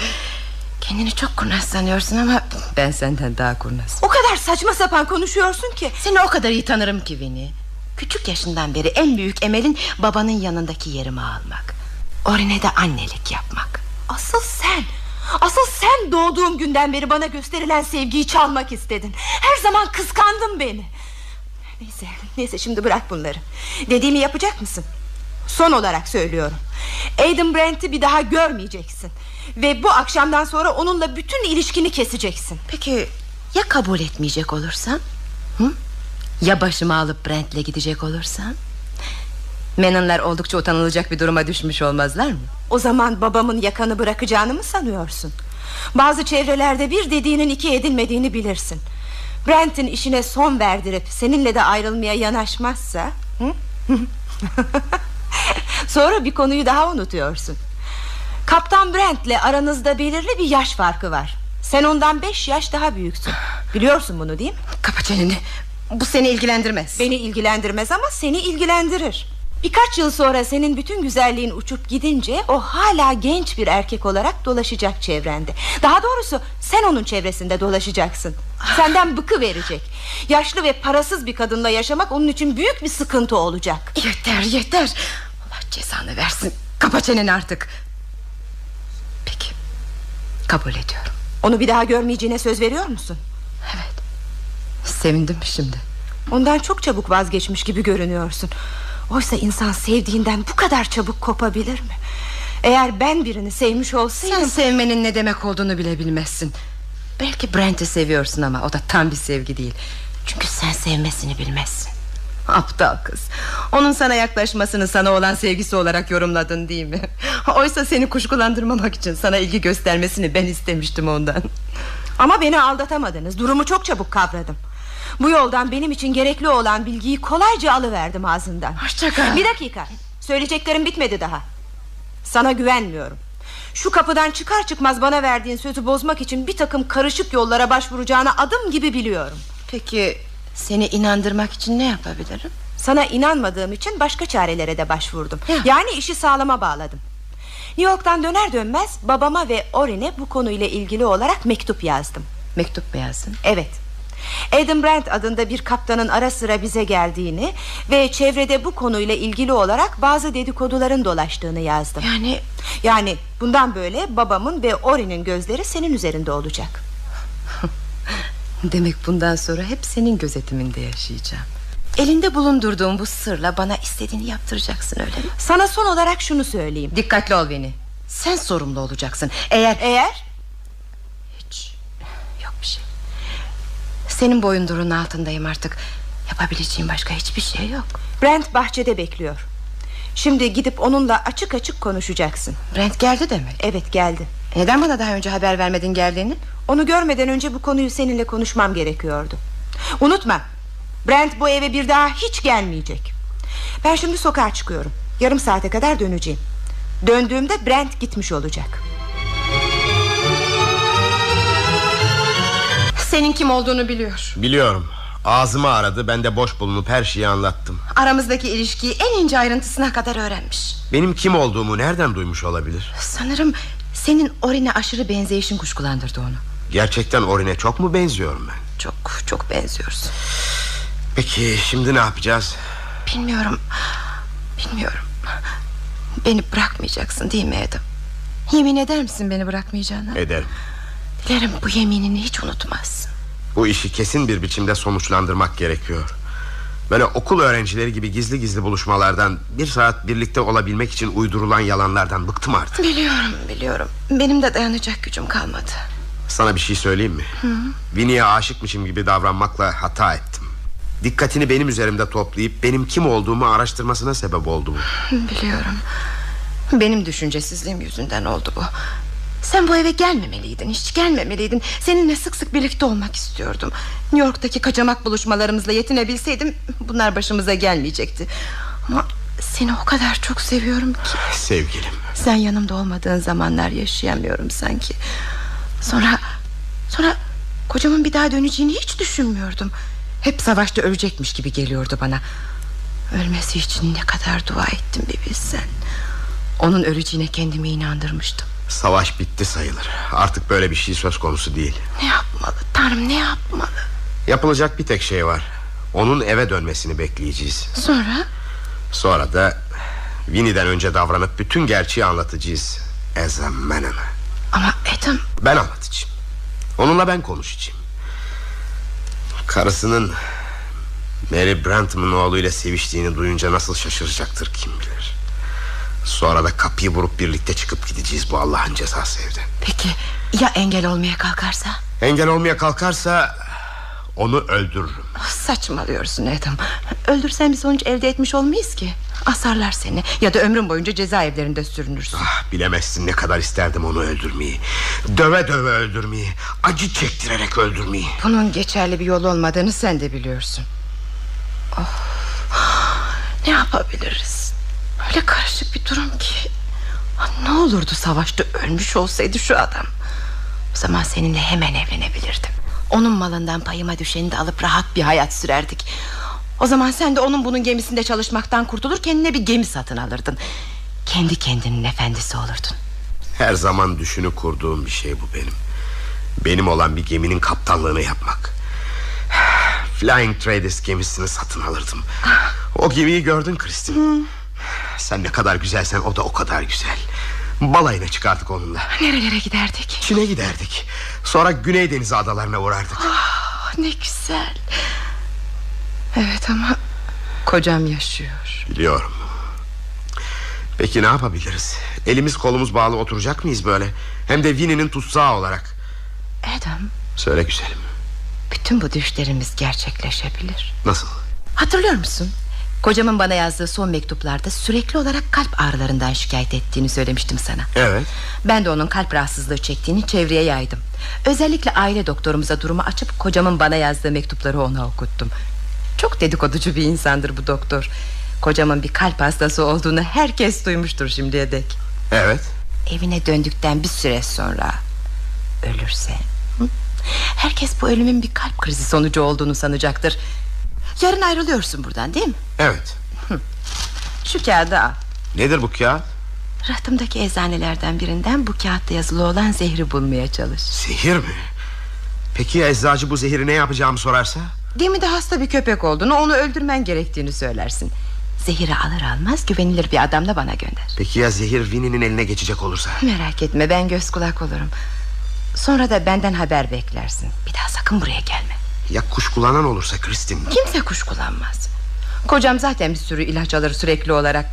Kendini çok kurnaz sanıyorsun ama Ben senden daha kurnaz O kadar saçma sapan konuşuyorsun ki. Seni o kadar iyi tanırım ki Vini. Küçük yaşından beri en büyük emelin Babanın yanındaki yerimi almak. Orine de annelik yapmak. Asıl sen Asıl sen doğduğum günden beri bana gösterilen sevgiyi çalmak istedin. Her zaman kıskandın beni. Neyse neyse şimdi bırak bunları. Dediğimi yapacak mısın? Son olarak söylüyorum. Aidan Brent'i bir daha görmeyeceksin. Ve bu akşamdan sonra onunla bütün ilişkini keseceksin. Peki ya kabul etmeyecek olursam? Hı? Ya başımı alıp Brent'le gidecek olursam? Menonlar oldukça utanılacak bir duruma düşmüş olmazlar mı? O zaman babamın yakanı bırakacağını mı sanıyorsun? Bazı çevrelerde bir dediğinin iki edilmediğini bilirsin. Brent'in işine son verdirip seninle de ayrılmaya yanaşmazsa... Hı? (laughs) Sonra bir konuyu daha unutuyorsun. Kaptan Brent'le aranızda belirli bir yaş farkı var. Sen ondan beş yaş daha büyüksün. Biliyorsun bunu değil mi? Kapa çeneni. Bu seni ilgilendirmez. Beni ilgilendirmez ama seni ilgilendirir. Birkaç yıl sonra senin bütün güzelliğin uçup gidince o hala genç bir erkek olarak dolaşacak çevrende. Daha doğrusu sen onun çevresinde dolaşacaksın. Senden bıkı verecek. Yaşlı ve parasız bir kadınla yaşamak onun için büyük bir sıkıntı olacak. Yeter yeter. Allah cezanı versin. Kapa çeneni artık. Peki. Kabul ediyorum. Onu bir daha görmeyeceğine söz veriyor musun? Evet. Sevindim şimdi. Ondan çok çabuk vazgeçmiş gibi görünüyorsun. Oysa insan sevdiğinden bu kadar çabuk kopabilir mi? Eğer ben birini sevmiş olsaydım... Sen sevmenin ne demek olduğunu bile bilmezsin. Belki Brent'i seviyorsun ama o da tam bir sevgi değil. Çünkü sen sevmesini bilmezsin. Aptal kız. Onun sana yaklaşmasını sana olan sevgisi olarak yorumladın değil mi? (laughs) Oysa seni kuşkulandırmamak için sana ilgi göstermesini ben istemiştim ondan. Ama beni aldatamadınız. Durumu çok çabuk kavradım. Bu yoldan benim için gerekli olan bilgiyi kolayca alıverdim ağzından. Hoşçakal. Bir dakika. Söyleyeceklerim bitmedi daha. Sana güvenmiyorum. Şu kapıdan çıkar çıkmaz bana verdiğin sözü bozmak için bir takım karışık yollara başvuracağını adım gibi biliyorum. Peki seni inandırmak için ne yapabilirim? Sana inanmadığım için başka çarelere de başvurdum. Ya. Yani işi sağlama bağladım. New York'tan döner dönmez babama ve Orin'e bu konuyla ilgili olarak mektup yazdım. Mektup mu yazdın? Evet. Adam Brent adında bir kaptanın ara sıra bize geldiğini Ve çevrede bu konuyla ilgili olarak bazı dedikoduların dolaştığını yazdım. Yani? Yani bundan böyle babamın ve Ori'nin gözleri senin üzerinde olacak. (laughs) Demek bundan sonra hep senin gözetiminde yaşayacağım. Elinde bulundurduğum bu sırla bana istediğini yaptıracaksın öyle mi? Sana son olarak şunu söyleyeyim. Dikkatli ol beni. Sen sorumlu olacaksın. Eğer Eğer Hiç yok bir şey Senin boyundurun altındayım artık. Yapabileceğim başka hiçbir şey yok. Brent bahçede bekliyor. Şimdi gidip onunla açık açık konuşacaksın. Brent geldi demek Evet geldi. Neden bana daha önce haber vermedin geldiğini? Onu görmeden önce bu konuyu seninle konuşmam gerekiyordu. Unutma Brent bu eve bir daha hiç gelmeyecek. Ben şimdi sokağa çıkıyorum. Yarım saate kadar döneceğim. Döndüğümde Brent gitmiş olacak Senin kim olduğunu biliyor. Biliyorum. Ağzımı aradı ben de boş bulunup her şeyi anlattım. Aramızdaki ilişkiyi en ince ayrıntısına kadar öğrenmiş. Benim kim olduğumu nereden duymuş olabilir? Sanırım senin Orin'e aşırı benzeyişin kuşkulandırdı onu. Gerçekten Orin'e çok mu benziyorum ben? Çok çok benziyorsun. Peki şimdi ne yapacağız? Bilmiyorum Bilmiyorum. Beni bırakmayacaksın değil mi Adam? Yemin eder misin beni bırakmayacağına? Ederim. Dilerim bu yeminini hiç unutmazsın Bu işi kesin bir biçimde sonuçlandırmak gerekiyor. Böyle okul öğrencileri gibi gizli gizli buluşmalardan Bir saat birlikte olabilmek için uydurulan yalanlardan bıktım artık. Biliyorum biliyorum. Benim de dayanacak gücüm kalmadı. Sana bir şey söyleyeyim mi? Winnie'ye aşıkmışım gibi davranmakla hata ettim. Dikkatini benim üzerimde toplayıp Benim kim olduğumu araştırmasına sebep oldu bu. Biliyorum. Benim düşüncesizliğim yüzünden oldu bu Sen bu eve gelmemeliydin Hiç gelmemeliydin. Seninle sık sık birlikte olmak istiyordum. New York'taki kaçamak buluşmalarımızla yetinebilseydim Bunlar başımıza gelmeyecekti. Ama seni o kadar çok seviyorum ki. Sevgilim. Sen yanımda olmadığın zamanlar yaşayamıyorum sanki. Sonra Sonra kocamın bir daha döneceğini hiç düşünmüyordum. Hep savaşta ölecekmiş gibi geliyordu bana. Ölmesi için ne kadar dua ettim bir bilsen. Onun öleceğine kendimi inandırmıştım Savaş bitti sayılır. Artık böyle bir şey söz konusu değil. Ne yapmalı? Tanrım ne yapmalı? Yapılacak bir tek şey var. Onun eve dönmesini bekleyeceğiz. Sonra? Sonra da Winnie'den önce davranıp bütün gerçeği anlatacağız. A man. Ama Adam Ben anlatacağım. Onunla ben konuşacağım. Karısının Mary Brantham'ın oğluyla seviştiğini duyunca nasıl şaşıracaktır kim bilir Sonra da kapıyı vurup birlikte çıkıp gideceğiz bu Allah'ın cezası evden Peki ya engel olmaya kalkarsa? Engel olmaya kalkarsa Onu öldürürüm. Saçmalıyorsun Adam Öldürsen bir sonuç elde etmiş olmayız ki. Asarlar seni. Ya da ömrün boyunca cezaevlerinde sürünürsün. Ah, Bilemezsin ne kadar isterdim onu öldürmeyi. Döve döve öldürmeyi. Acı çektirerek öldürmeyi. Bunun geçerli bir yol olmadığını sen de biliyorsun. Oh. Ne yapabiliriz Öyle karışık bir durum ki. Ah, Ne olurdu savaşta ölmüş olsaydı şu adam? O zaman seninle hemen evlenebilirdim. Onun malından payıma düşeni de alıp rahat bir hayat sürerdik. O zaman sen de onun bunun gemisinde çalışmaktan kurtulur Kendine bir gemi satın alırdın. Kendi kendinin efendisi olurdun. Her zaman düşünü kurduğum bir şey bu benim. Benim olan bir geminin kaptanlığını yapmak. (sighs) Flying Traders gemisini satın alırdım. O gemiyi gördün Kristin Sen ne kadar güzelsen o da o kadar güzel. Balayına çıkardık onunla. Nerelere giderdik? Çin'e giderdik. Sonra Güney Denizi adalarına uğrardık. Ah, Ne güzel. Evet ama Kocam yaşıyor. Biliyorum. Peki ne yapabiliriz? Elimiz kolumuz bağlı oturacak mıyız böyle? Hem de Winnie'nin tutsağı olarak. Adam. Söyle güzelim. Bütün bu düşlerimiz gerçekleşebilir. Nasıl? Hatırlıyor musun Kocamın bana yazdığı son mektuplarda Sürekli olarak kalp ağrılarından şikayet ettiğini söylemiştim sana. Evet. Ben de onun kalp rahatsızlığı çektiğini çevreye yaydım. Özellikle aile doktorumuza durumu açıp Kocamın bana yazdığı mektupları ona okuttum. Çok dedikoducu bir insandır bu doktor. Kocamın bir kalp hastası olduğunu herkes duymuştur şimdiye dek. Evet. Evine döndükten bir süre sonra Ölürse? Herkes bu ölümün bir kalp krizi sonucu olduğunu sanacaktır Yarın ayrılıyorsun buradan değil mi? Evet. Şu kağıdı al. Nedir bu kağıt? Rahtımdaki eczanelerden birinden bu kağıtta yazılı olan zehri bulmaya çalış. Zehir mi? Peki ya eczacı bu zehri ne yapacağımı sorarsa? Gemide hasta bir köpek olduğunu onu öldürmen gerektiğini söylersin. Zehiri alır almaz güvenilir bir adamla bana gönder. Peki ya zehir Winnie'nin eline geçecek olursa? Merak etme ben göz kulak olurum. Sonra da benden haber beklersin. Bir daha sakın buraya gelme Ya kuş kullanan olursa Kristin? Kimse kuş kullanmaz. Kocam zaten bir sürü ilaç alır sürekli olarak.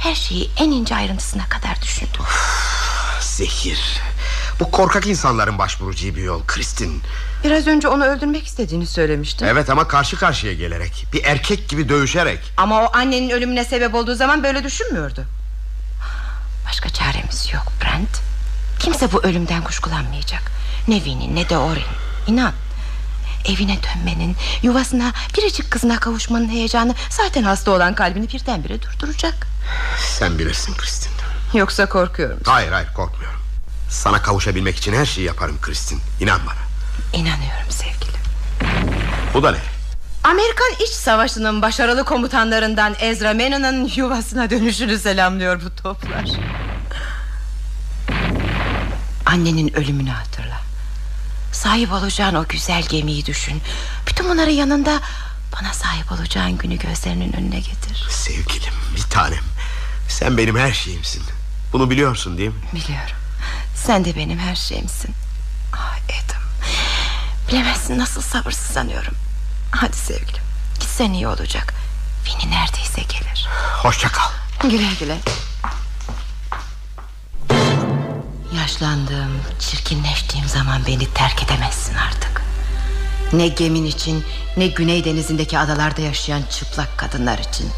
Her şeyi en ince ayrıntısına kadar düşündüm. Zehir. Bu korkak insanların başvuracağı bir yol Kristin. Biraz önce onu öldürmek istediğini söylemiştin. Evet ama karşı karşıya gelerek Bir erkek gibi dövüşerek. Ama o annenin ölümüne sebep olduğu zaman böyle düşünmüyordu. Başka çaremiz yok Brent. Kimse bu ölümden kuşkulanmayacak Ne Winnie ne de Orin. İnan Evine dönmenin Yuvasına biricik kızına kavuşmanın heyecanı Zaten hasta olan kalbini birdenbire durduracak. Sen bilirsin Kristin. Yoksa korkuyorum. Hayır hayır korkmuyorum. Sana kavuşabilmek için her şeyi yaparım Kristin. İnan bana. İnanıyorum sevgilim. Bu da ne? Amerikan İç Savaşı'nın başarılı komutanlarından Ezra Menon'un yuvasına dönüşünü selamlıyor bu toplar. Annenin ölümünü hatırla. Sahip olacağın o güzel gemiyi düşün. Bütün bunları yanında bana sahip olacağın günü gözlerinin önüne getir. Sevgilim bir tanem Sen benim her şeyimsin Bunu biliyorsun değil mi? Biliyorum. Sen de benim her şeyimsin. Ah Adam. Bilemezsin nasıl sabırsızlanıyorum. Hadi sevgilim. Gitsen iyi olacak. Vini neredeyse gelir. Hoşça kal Güle güle. Yaşlandığım, çirkinleştiğim zaman beni terk edemezsin artık. Ne gemin için, ne Güney Denizi'ndeki adalarda yaşayan çıplak kadınlar için.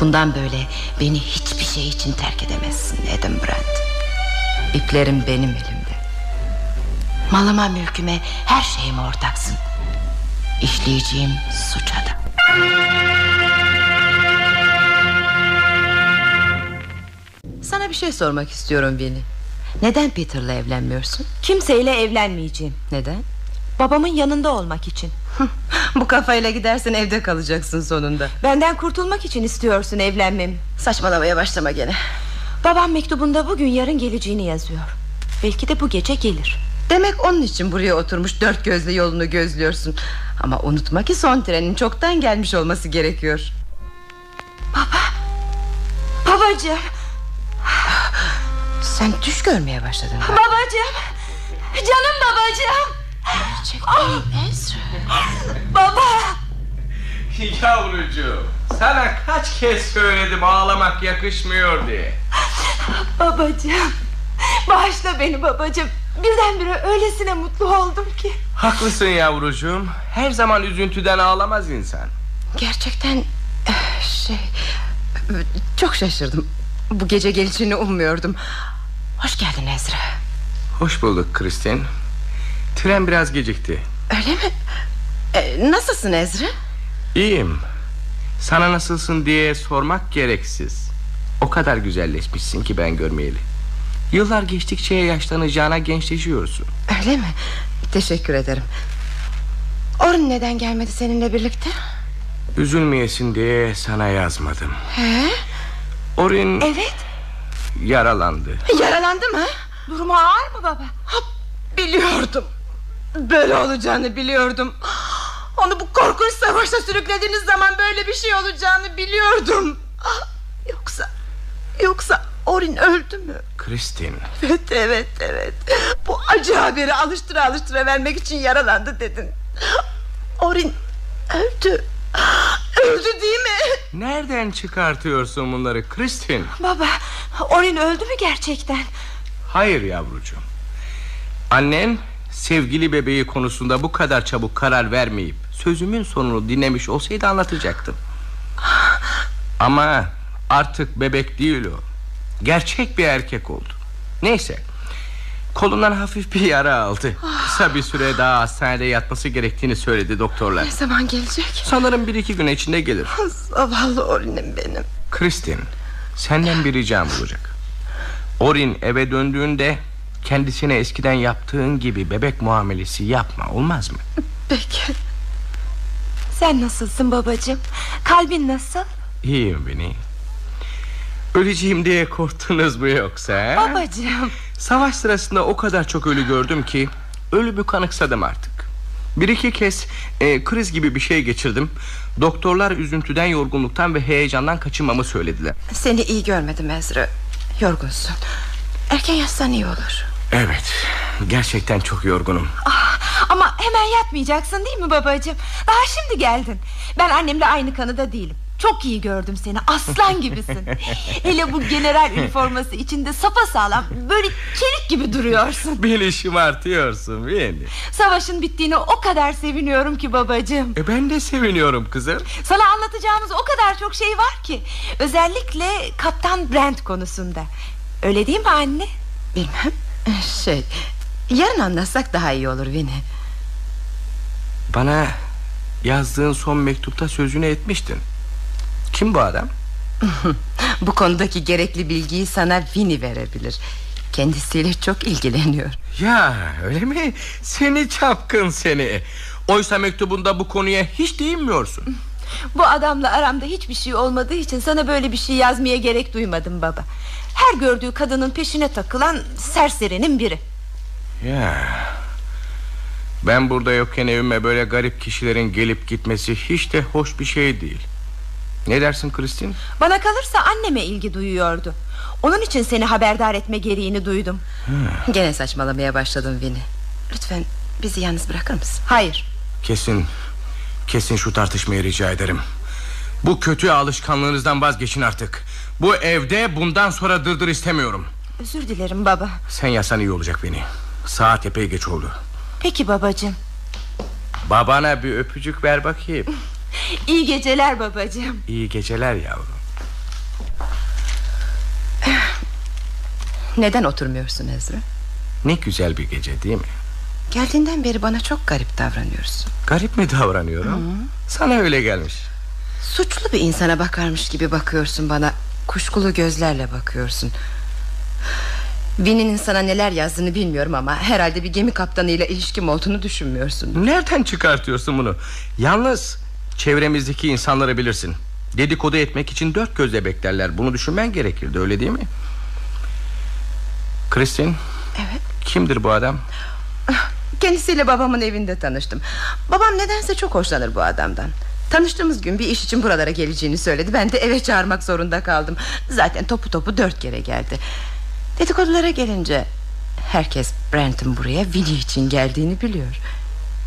Bundan böyle beni hiçbir şey için terk edemezsin Adam Brand. İplerim benim elimde. Malıma, mülküme, her şeyime ortaksın. İşleyeceğim suça da. Sana bir şey sormak istiyorum Vini. Neden Peter'la evlenmiyorsun? Kimseyle evlenmeyeceğim Neden? Babamın yanında olmak için Bu kafayla gidersen evde kalacaksın sonunda. Benden kurtulmak için istiyorsun evlenmemi Saçmalamaya başlama gene. Babam mektubunda bugün yarın geleceğini yazıyor Belki de bu gece gelir Demek onun için buraya oturmuş dört gözle yolunu gözlüyorsun. Ama unutma ki son trenin çoktan gelmiş olması gerekiyor. Babacığım Sen düş görmeye başladın. Babacığım Canım babacığım Gerçekten Ezra. Baba Yavrucuğum sana kaç kez söyledim ağlamak yakışmıyor diye. Babacığım Bağışla beni babacığım Birdenbire öylesine mutlu oldum ki Haklısın yavrucuğum. Her zaman üzüntüden ağlamaz insan. Gerçekten eh, şey çok şaşırdım. Bu gece gelişini ummuyordum. Hoş geldin Ezra. Hoş bulduk Kristin. Tren biraz gecikti. Öyle mi? E, nasılsın Ezra? İyiyim. Sana nasılsın diye sormak gereksiz. O kadar güzelleşmişsin ki ben görmeyeli. Yıllar geçtikçe yaşlanacağına gençleşiyorsun. Öyle mi? Teşekkür ederim. Orun neden gelmedi seninle birlikte? Üzülmeyesin diye sana yazmadım. He? Orin Evet yaralandı. Yaralandı mı? Durumu ağır mı baba Ha, biliyordum. Böyle olacağını biliyordum. Onu bu korkunç savaşta sürüklediğiniz zaman böyle bir şey olacağını biliyordum. Yoksa yoksa Orin öldü mü? Kristin. Evet evet evet. Bu acı haberi alıştıra alıştıra vermek için yaralandı dedin. Orin öldü. Öldü değil mi? Nereden çıkartıyorsun bunları Kristin? Baba Orin öldü mü gerçekten Hayır yavrucuğum. Annen sevgili bebeği konusunda bu kadar çabuk karar vermeyip sözümün sonunu dinlemiş olsaydı anlatacaktım. Ama artık bebek değil o. Gerçek bir erkek oldu. Neyse. Kolundan hafif bir yara aldı. Kısa bir süre daha hastanede yatması gerektiğini söyledi doktorlar. Ne zaman gelecek? Sanırım bir iki gün içinde gelir. Zavallı Orin'im benim. Kristin, senden bir ricam olacak. Orin eve döndüğünde kendisine eskiden yaptığın gibi bebek muamelesi yapma olmaz mı? (laughs) Peki. Sen nasılsın babacığım Kalbin nasıl İyiyim beni. Öleceğim diye korktunuz mu yoksa? Babacığım Savaş sırasında o kadar çok ölü gördüm ki ölümü kanıksadım artık. Bir iki kez e, kriz gibi bir şey geçirdim. Doktorlar üzüntüden, yorgunluktan ve heyecandan kaçınmamı söylediler. Seni iyi görmedim Ezra. Yorgunsun. Erken yatsan iyi olur. Evet, gerçekten çok yorgunum. Ah, ama hemen yatmayacaksın değil mi babacığım? Daha şimdi geldin. Ben annemle aynı kanıda değilim. Çok iyi gördüm seni aslan gibisin. (laughs) Hele bu general üniforması içinde sapa sağlam Böyle çelik gibi duruyorsun. (laughs) Beni şımartıyorsun beni. Savaşın bittiğine o kadar seviniyorum ki babacığım. E Ben de seviniyorum kızım. Sana anlatacağımız o kadar çok şey var ki Özellikle Kaptan Brent konusunda. Öyle değil mi anne? Bilmem. Şey Yarın anlatsak daha iyi olur Vini. Bana yazdığın son mektupta sözünü etmiştin kim bu adam? bu konudaki gerekli bilgiyi sana Vini verebilir. Kendisiyle çok ilgileniyor. Ya öyle mi? Seni çapkın seni. Oysa mektubunda bu konuya hiç değinmiyorsun. Bu adamla aramda hiçbir şey olmadığı için sana böyle bir şey yazmaya gerek duymadım baba. Her gördüğü kadının peşine takılan serserinin biri. Ya ben burada yokken evime böyle garip kişilerin gelip gitmesi hiç de hoş bir şey değil. Ne dersin Kristin? Bana kalırsa anneme ilgi duyuyordu. Onun için seni haberdar etme gereğini duydum. Hmm. Gene saçmalamaya başladın Vini. Lütfen bizi yalnız bırakır mısın? Hayır. Kesin. Kesin şu tartışmayı rica ederim. Bu kötü alışkanlığınızdan vazgeçin artık. Bu evde bundan sonra dırdır istemiyorum. Özür dilerim baba. Sen yasan iyi olacak beni Saat epey geç oldu. Peki babacığım. Babana bir öpücük ver bakayım (laughs) (laughs) İyi geceler babacığım İyi geceler yavrum (clears throat) Neden oturmuyorsun Ezra? Ne güzel bir gece değil mi? Geldiğinden beri bana çok garip davranıyorsun Garip mi davranıyorum? Hı. Sana öyle gelmiş Suçlu bir insana bakarmış gibi bakıyorsun bana Kuşkulu gözlerle bakıyorsun Vini'nin sana neler yazdığını bilmiyorum ama Herhalde bir gemi kaptanıyla ilişkim olduğunu düşünmüyorsun Nereden çıkartıyorsun bunu Yalnız Çevremizdeki insanları bilirsin. Dedikodu etmek için dört gözle beklerler. Bunu düşünmen gerekirdi öyle değil mi? Kristin Evet. Kimdir bu adam? Kendisiyle babamın evinde tanıştım. Babam nedense çok hoşlanır bu adamdan. Tanıştığımız gün bir iş için buralara geleceğini söyledi. Ben de eve çağırmak zorunda kaldım. Zaten topu topu dört kere geldi. Dedikodulara gelince Herkes Brent'in buraya Willy için geldiğini biliyor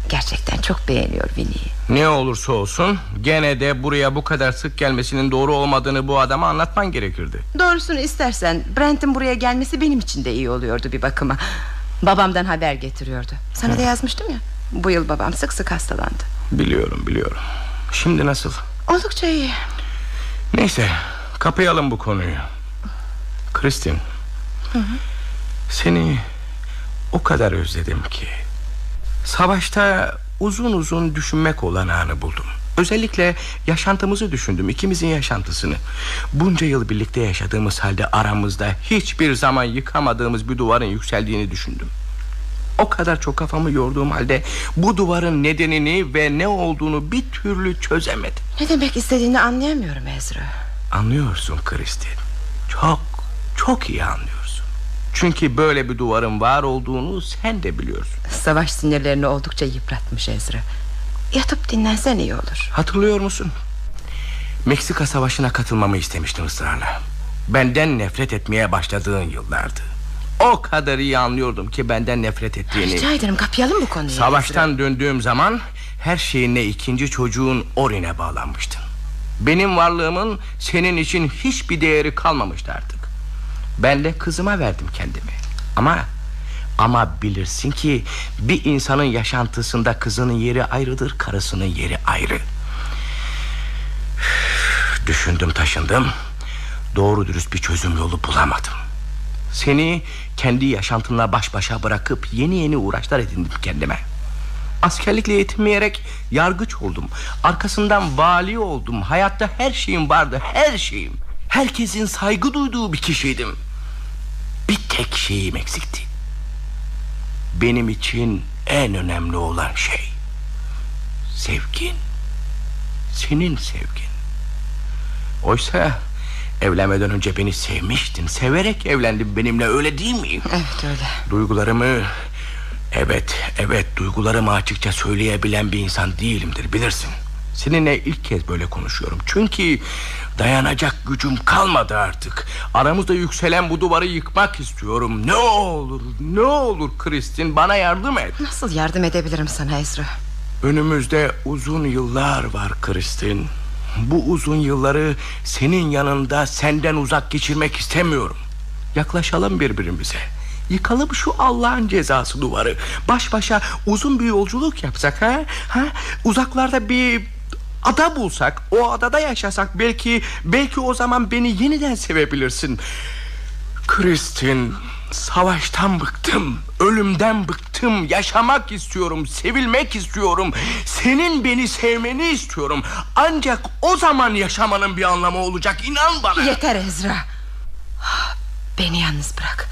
Gerçekten çok beğeniyor Winnie'yi Ne olursa olsun Gene de buraya bu kadar sık gelmesinin doğru olmadığını bu adama anlatman gerekirdi. Doğrusunu istersen Brent'in buraya gelmesi benim için de iyi oluyordu bir bakıma. Babamdan haber getiriyordu. Sana da yazmıştım ya Bu yıl babam sık sık hastalandı. Biliyorum biliyorum. Şimdi nasıl? Oldukça iyi. Neyse kapayalım bu konuyu. Kristin Seni o kadar özledim ki Savaşta uzun uzun düşünmek olanağını buldum. Özellikle yaşantımızı düşündüm ikimizin yaşantısını. Bunca yıl birlikte yaşadığımız halde aramızda Hiçbir zaman yıkamadığımız bir duvarın yükseldiğini düşündüm. O kadar çok kafamı yorduğum halde Bu duvarın nedenini ve ne olduğunu bir türlü çözemedim. Ne demek istediğini anlayamıyorum Ezra. Anlıyorsun Kristin Çok çok iyi anlıyorum çünkü böyle bir duvarın var olduğunu sen de biliyorsun. Savaş sinirlerini oldukça yıpratmış Ezra. Yatıp dinlensen iyi olur. Hatırlıyor musun? Meksika savaşına katılmamı istemiştin ısrarla. Benden nefret etmeye başladığın yıllardı. O kadar iyi anlıyordum ki benden nefret ettiğini. Rica ederim kapayalım bu konuyu Savaştan Ezra. döndüğüm zaman Her şeyinle ikinci çocuğun Orin'e bağlanmıştın. Benim varlığımın senin için hiçbir değeri kalmamıştı artık ben de kızıma verdim kendimi Ama ama bilirsin ki bir insanın yaşantısında kızının yeri ayrıdır, karısının yeri ayrı. Düşündüm, taşındım. Doğru dürüst bir çözüm yolu bulamadım. Seni kendi yaşantınla baş başa bırakıp yeni yeni uğraşlar edindim kendime. Askerlikle yetinmeyerek yargıç oldum. Arkasından vali oldum. Hayatta her şeyim vardı, her şeyim. Herkesin saygı duyduğu bir kişiydim. Bir tek şeyim eksikti. Benim için en önemli olan şey sevgin. Senin sevgin. Oysa evlenmeden önce beni sevmiştin. Severek evlendin benimle öyle değil mi? Evet öyle. Duygularımı Evet, evet duygularımı açıkça söyleyebilen bir insan değilimdir bilirsin. Seninle ilk kez böyle konuşuyorum. Çünkü dayanacak gücüm kalmadı artık. Aramızda yükselen bu duvarı yıkmak istiyorum. Ne olur, ne olur Kristin bana yardım et. Nasıl yardım edebilirim sana Ezra? Önümüzde uzun yıllar var Kristin. Bu uzun yılları senin yanında senden uzak geçirmek istemiyorum. Yaklaşalım birbirimize. Yıkalım şu Allah'ın cezası duvarı. Baş başa uzun bir yolculuk yapsak ha? ha? Uzaklarda bir ada bulsak, o adada yaşasak belki belki o zaman beni yeniden sevebilirsin. Kristin, savaştan bıktım, ölümden bıktım, yaşamak istiyorum, sevilmek istiyorum. Senin beni sevmeni istiyorum. Ancak o zaman yaşamanın bir anlamı olacak, inan bana. Yeter Ezra. Beni yalnız bırak.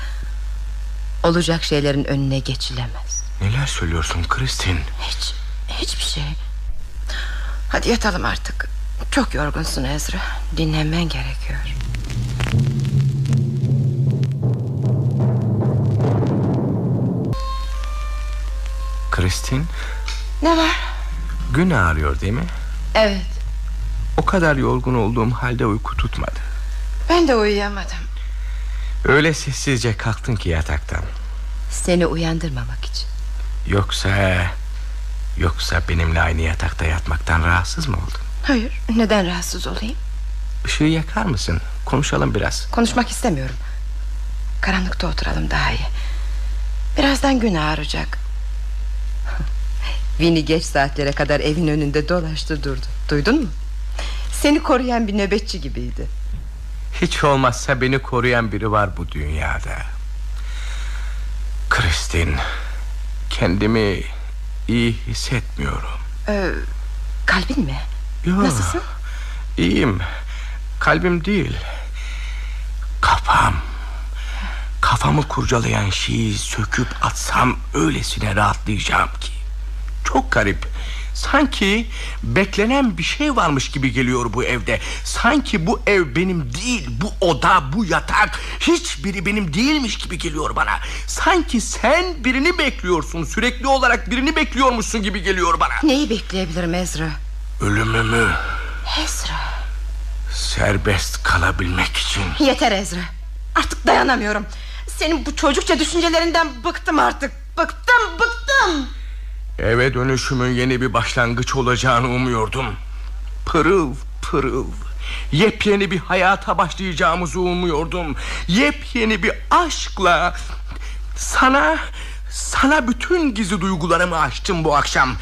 Olacak şeylerin önüne geçilemez. Neler söylüyorsun Kristin? Hiç, hiçbir şey. Hadi yatalım artık. Çok yorgunsun Ezra. Dinlenmen gerekiyor. Kristin, Ne var? gün ağrıyor değil mi? Evet. O kadar yorgun olduğum halde uyku tutmadı. Ben de uyuyamadım. Öyle sessizce kalktın ki yataktan. Seni uyandırmamak için. Yoksa... Yoksa benimle aynı yatakta yatmaktan rahatsız mı oldun? Hayır. Neden rahatsız olayım? Işığı yakar mısın? Konuşalım biraz. Konuşmak istemiyorum. Karanlıkta oturalım daha iyi. Birazdan gün ağaracak. (laughs) Vini geç saatlere kadar evin önünde dolaştı durdu. Duydun mu? Seni koruyan bir nöbetçi gibiydi. Hiç olmazsa beni koruyan biri var bu dünyada. Kristin, kendimi iyi hissetmiyorum. Ee, kalbin mi? Yo, Nasılsın? İyiyim. Kalbim değil. Kafam. Kafamı kurcalayan şeyi söküp atsam öylesine rahatlayacağım ki. Çok garip. Sanki beklenen bir şey varmış gibi geliyor bu evde. Sanki bu ev benim değil, bu oda, bu yatak hiçbiri benim değilmiş gibi geliyor bana. Sanki sen birini bekliyorsun, sürekli olarak birini bekliyormuşsun gibi geliyor bana. Neyi bekleyebilirim Ezra? Ölümümü Ezra. serbest kalabilmek için. Yeter Ezra. Artık dayanamıyorum. Senin bu çocukça düşüncelerinden bıktım artık. Bıktım, bıktım. Eve dönüşümün yeni bir başlangıç olacağını umuyordum. Pırıl pırıl. Yepyeni bir hayata başlayacağımızı umuyordum. Yepyeni bir aşkla sana sana bütün gizli duygularımı açtım bu akşam.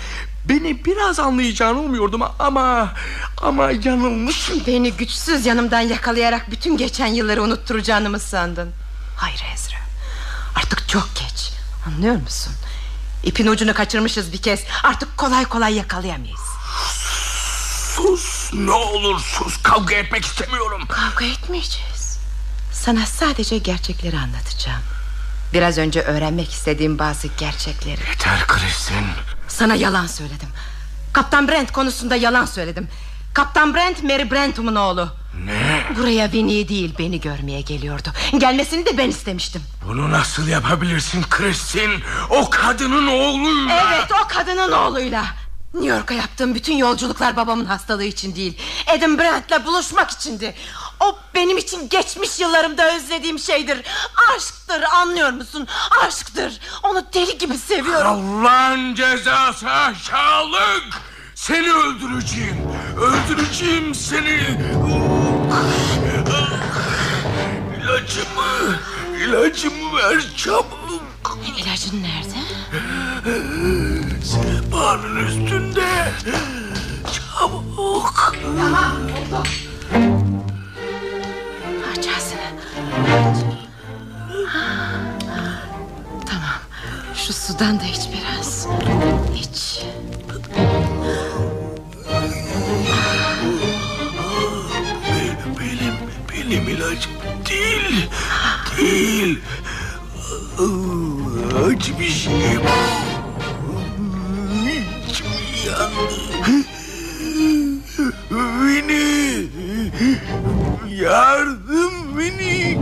Beni biraz anlayacağını umuyordum ama ama yanılmışım. Beni güçsüz yanımdan yakalayarak bütün geçen yılları unutturacağını mı sandın? Hayır Ezra. Artık çok geç. Anlıyor musun? İpin ucunu kaçırmışız bir kez. Artık kolay kolay yakalayamayız. Sus ne olur sus kavga etmek istemiyorum. Kavga etmeyeceğiz. Sana sadece gerçekleri anlatacağım. Biraz önce öğrenmek istediğim bazı gerçekleri. Yeter Kristin. Sana yalan söyledim. Kaptan Brent konusunda yalan söyledim. Kaptan Brent Mary Brentum'un oğlu. Ne? Buraya Vinny'yi değil beni görmeye geliyordu. Gelmesini de ben istemiştim. Bunu nasıl yapabilirsin Kristin? O kadının oğluyla. Evet o kadının oğluyla. New York'a yaptığım bütün yolculuklar babamın hastalığı için değil. Brent'le buluşmak içindi. O benim için geçmiş yıllarımda özlediğim şeydir. Aşktır anlıyor musun? Aşktır. Onu deli gibi seviyorum. Allah'ın cezası aşağılık. Seni öldüreceğim. Öldüreceğim seni. İlacımı, ilacımı ver çabuk. İlacın nerede? Sehpanın üstünde. Çabuk. Tamam oldu. Aç ağzını. Tamam. Şu sudan da iç biraz. İç. aç değil. Değil. Aç bir şeyim. İçim yandı. Beni. Yardım beni.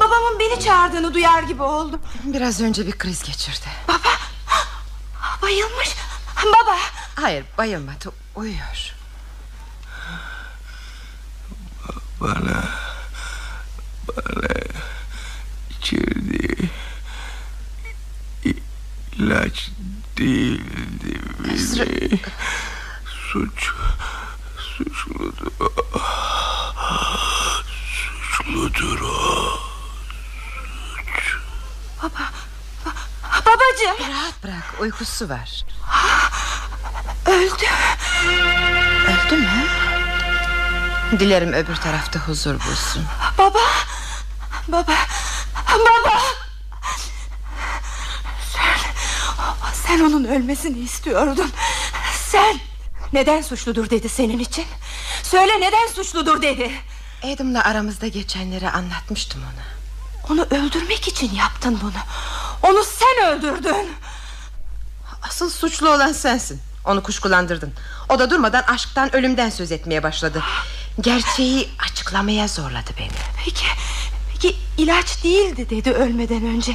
Babamın beni çağırdığını duyar gibi oldum. Biraz önce bir kriz geçirdi. Hayır bayılmadı uyuyor. Bana bana içirdiği ilaç değildi beni. Suç suçludur. Suçludur o. Baba. Babacığım. Rahat bırak uykusu var. Dilerim öbür tarafta huzur bulsun. Baba. Baba. Baba. Sen, sen onun ölmesini istiyordun. Sen neden suçludur dedi senin için? Söyle neden suçludur dedi. Adam'la aramızda geçenleri anlatmıştım ona. Onu öldürmek için yaptın bunu. Onu sen öldürdün. Asıl suçlu olan sensin. Onu kuşkulandırdın. O da durmadan aşktan ölümden söz etmeye başladı. Gerçeği açıklamaya zorladı beni. Peki, peki ilaç değildi dedi ölmeden önce.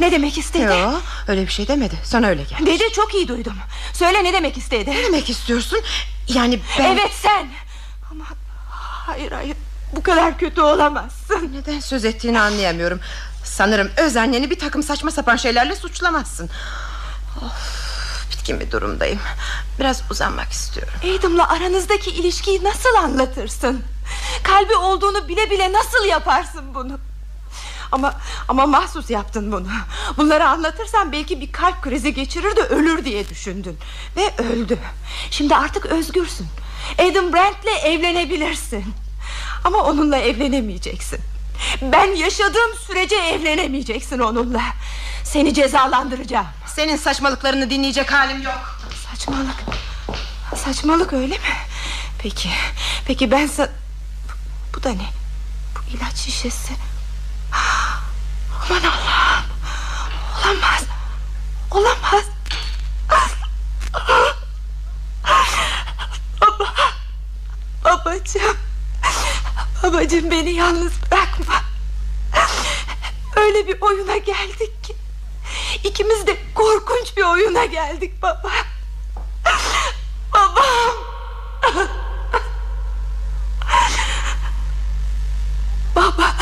Ne demek istedi? Yok öyle bir şey demedi. Sana öyle geldi. Dedi çok iyi duydum. Söyle ne demek istedi? Ne demek istiyorsun? Yani ben... Evet sen. Ama hayır hayır bu kadar kötü olamazsın. Neden söz ettiğini anlayamıyorum. Sanırım öz anneni bir takım saçma sapan şeylerle suçlamazsın. Of, bitkin bir durumdayım. Biraz uzanmak istiyorum. Adam'la aranızdaki ilişkiyi nasıl anlatırsın? Kalbi olduğunu bile bile nasıl yaparsın bunu? Ama ama mahsus yaptın bunu. Bunları anlatırsan belki bir kalp krizi geçirir de ölür diye düşündün. Ve öldü. Şimdi artık özgürsün. Adam Brandt'le evlenebilirsin. Ama onunla evlenemeyeceksin. Ben yaşadığım sürece evlenemeyeceksin onunla. Seni cezalandıracağım. Senin saçmalıklarını dinleyecek halim yok. Saçmalık. Saçmalık öyle mi? Peki. Peki ben sa... Bu, bu da ne? Bu ilaç şişesi. Aman Allah'ım. Olamaz. Olamaz. Baba. Babacığım. Babacığım beni yalnız bırakma. Öyle bir oyuna geldik ki. İkimiz de korkunç bir oyuna geldik baba. Babam. Baba.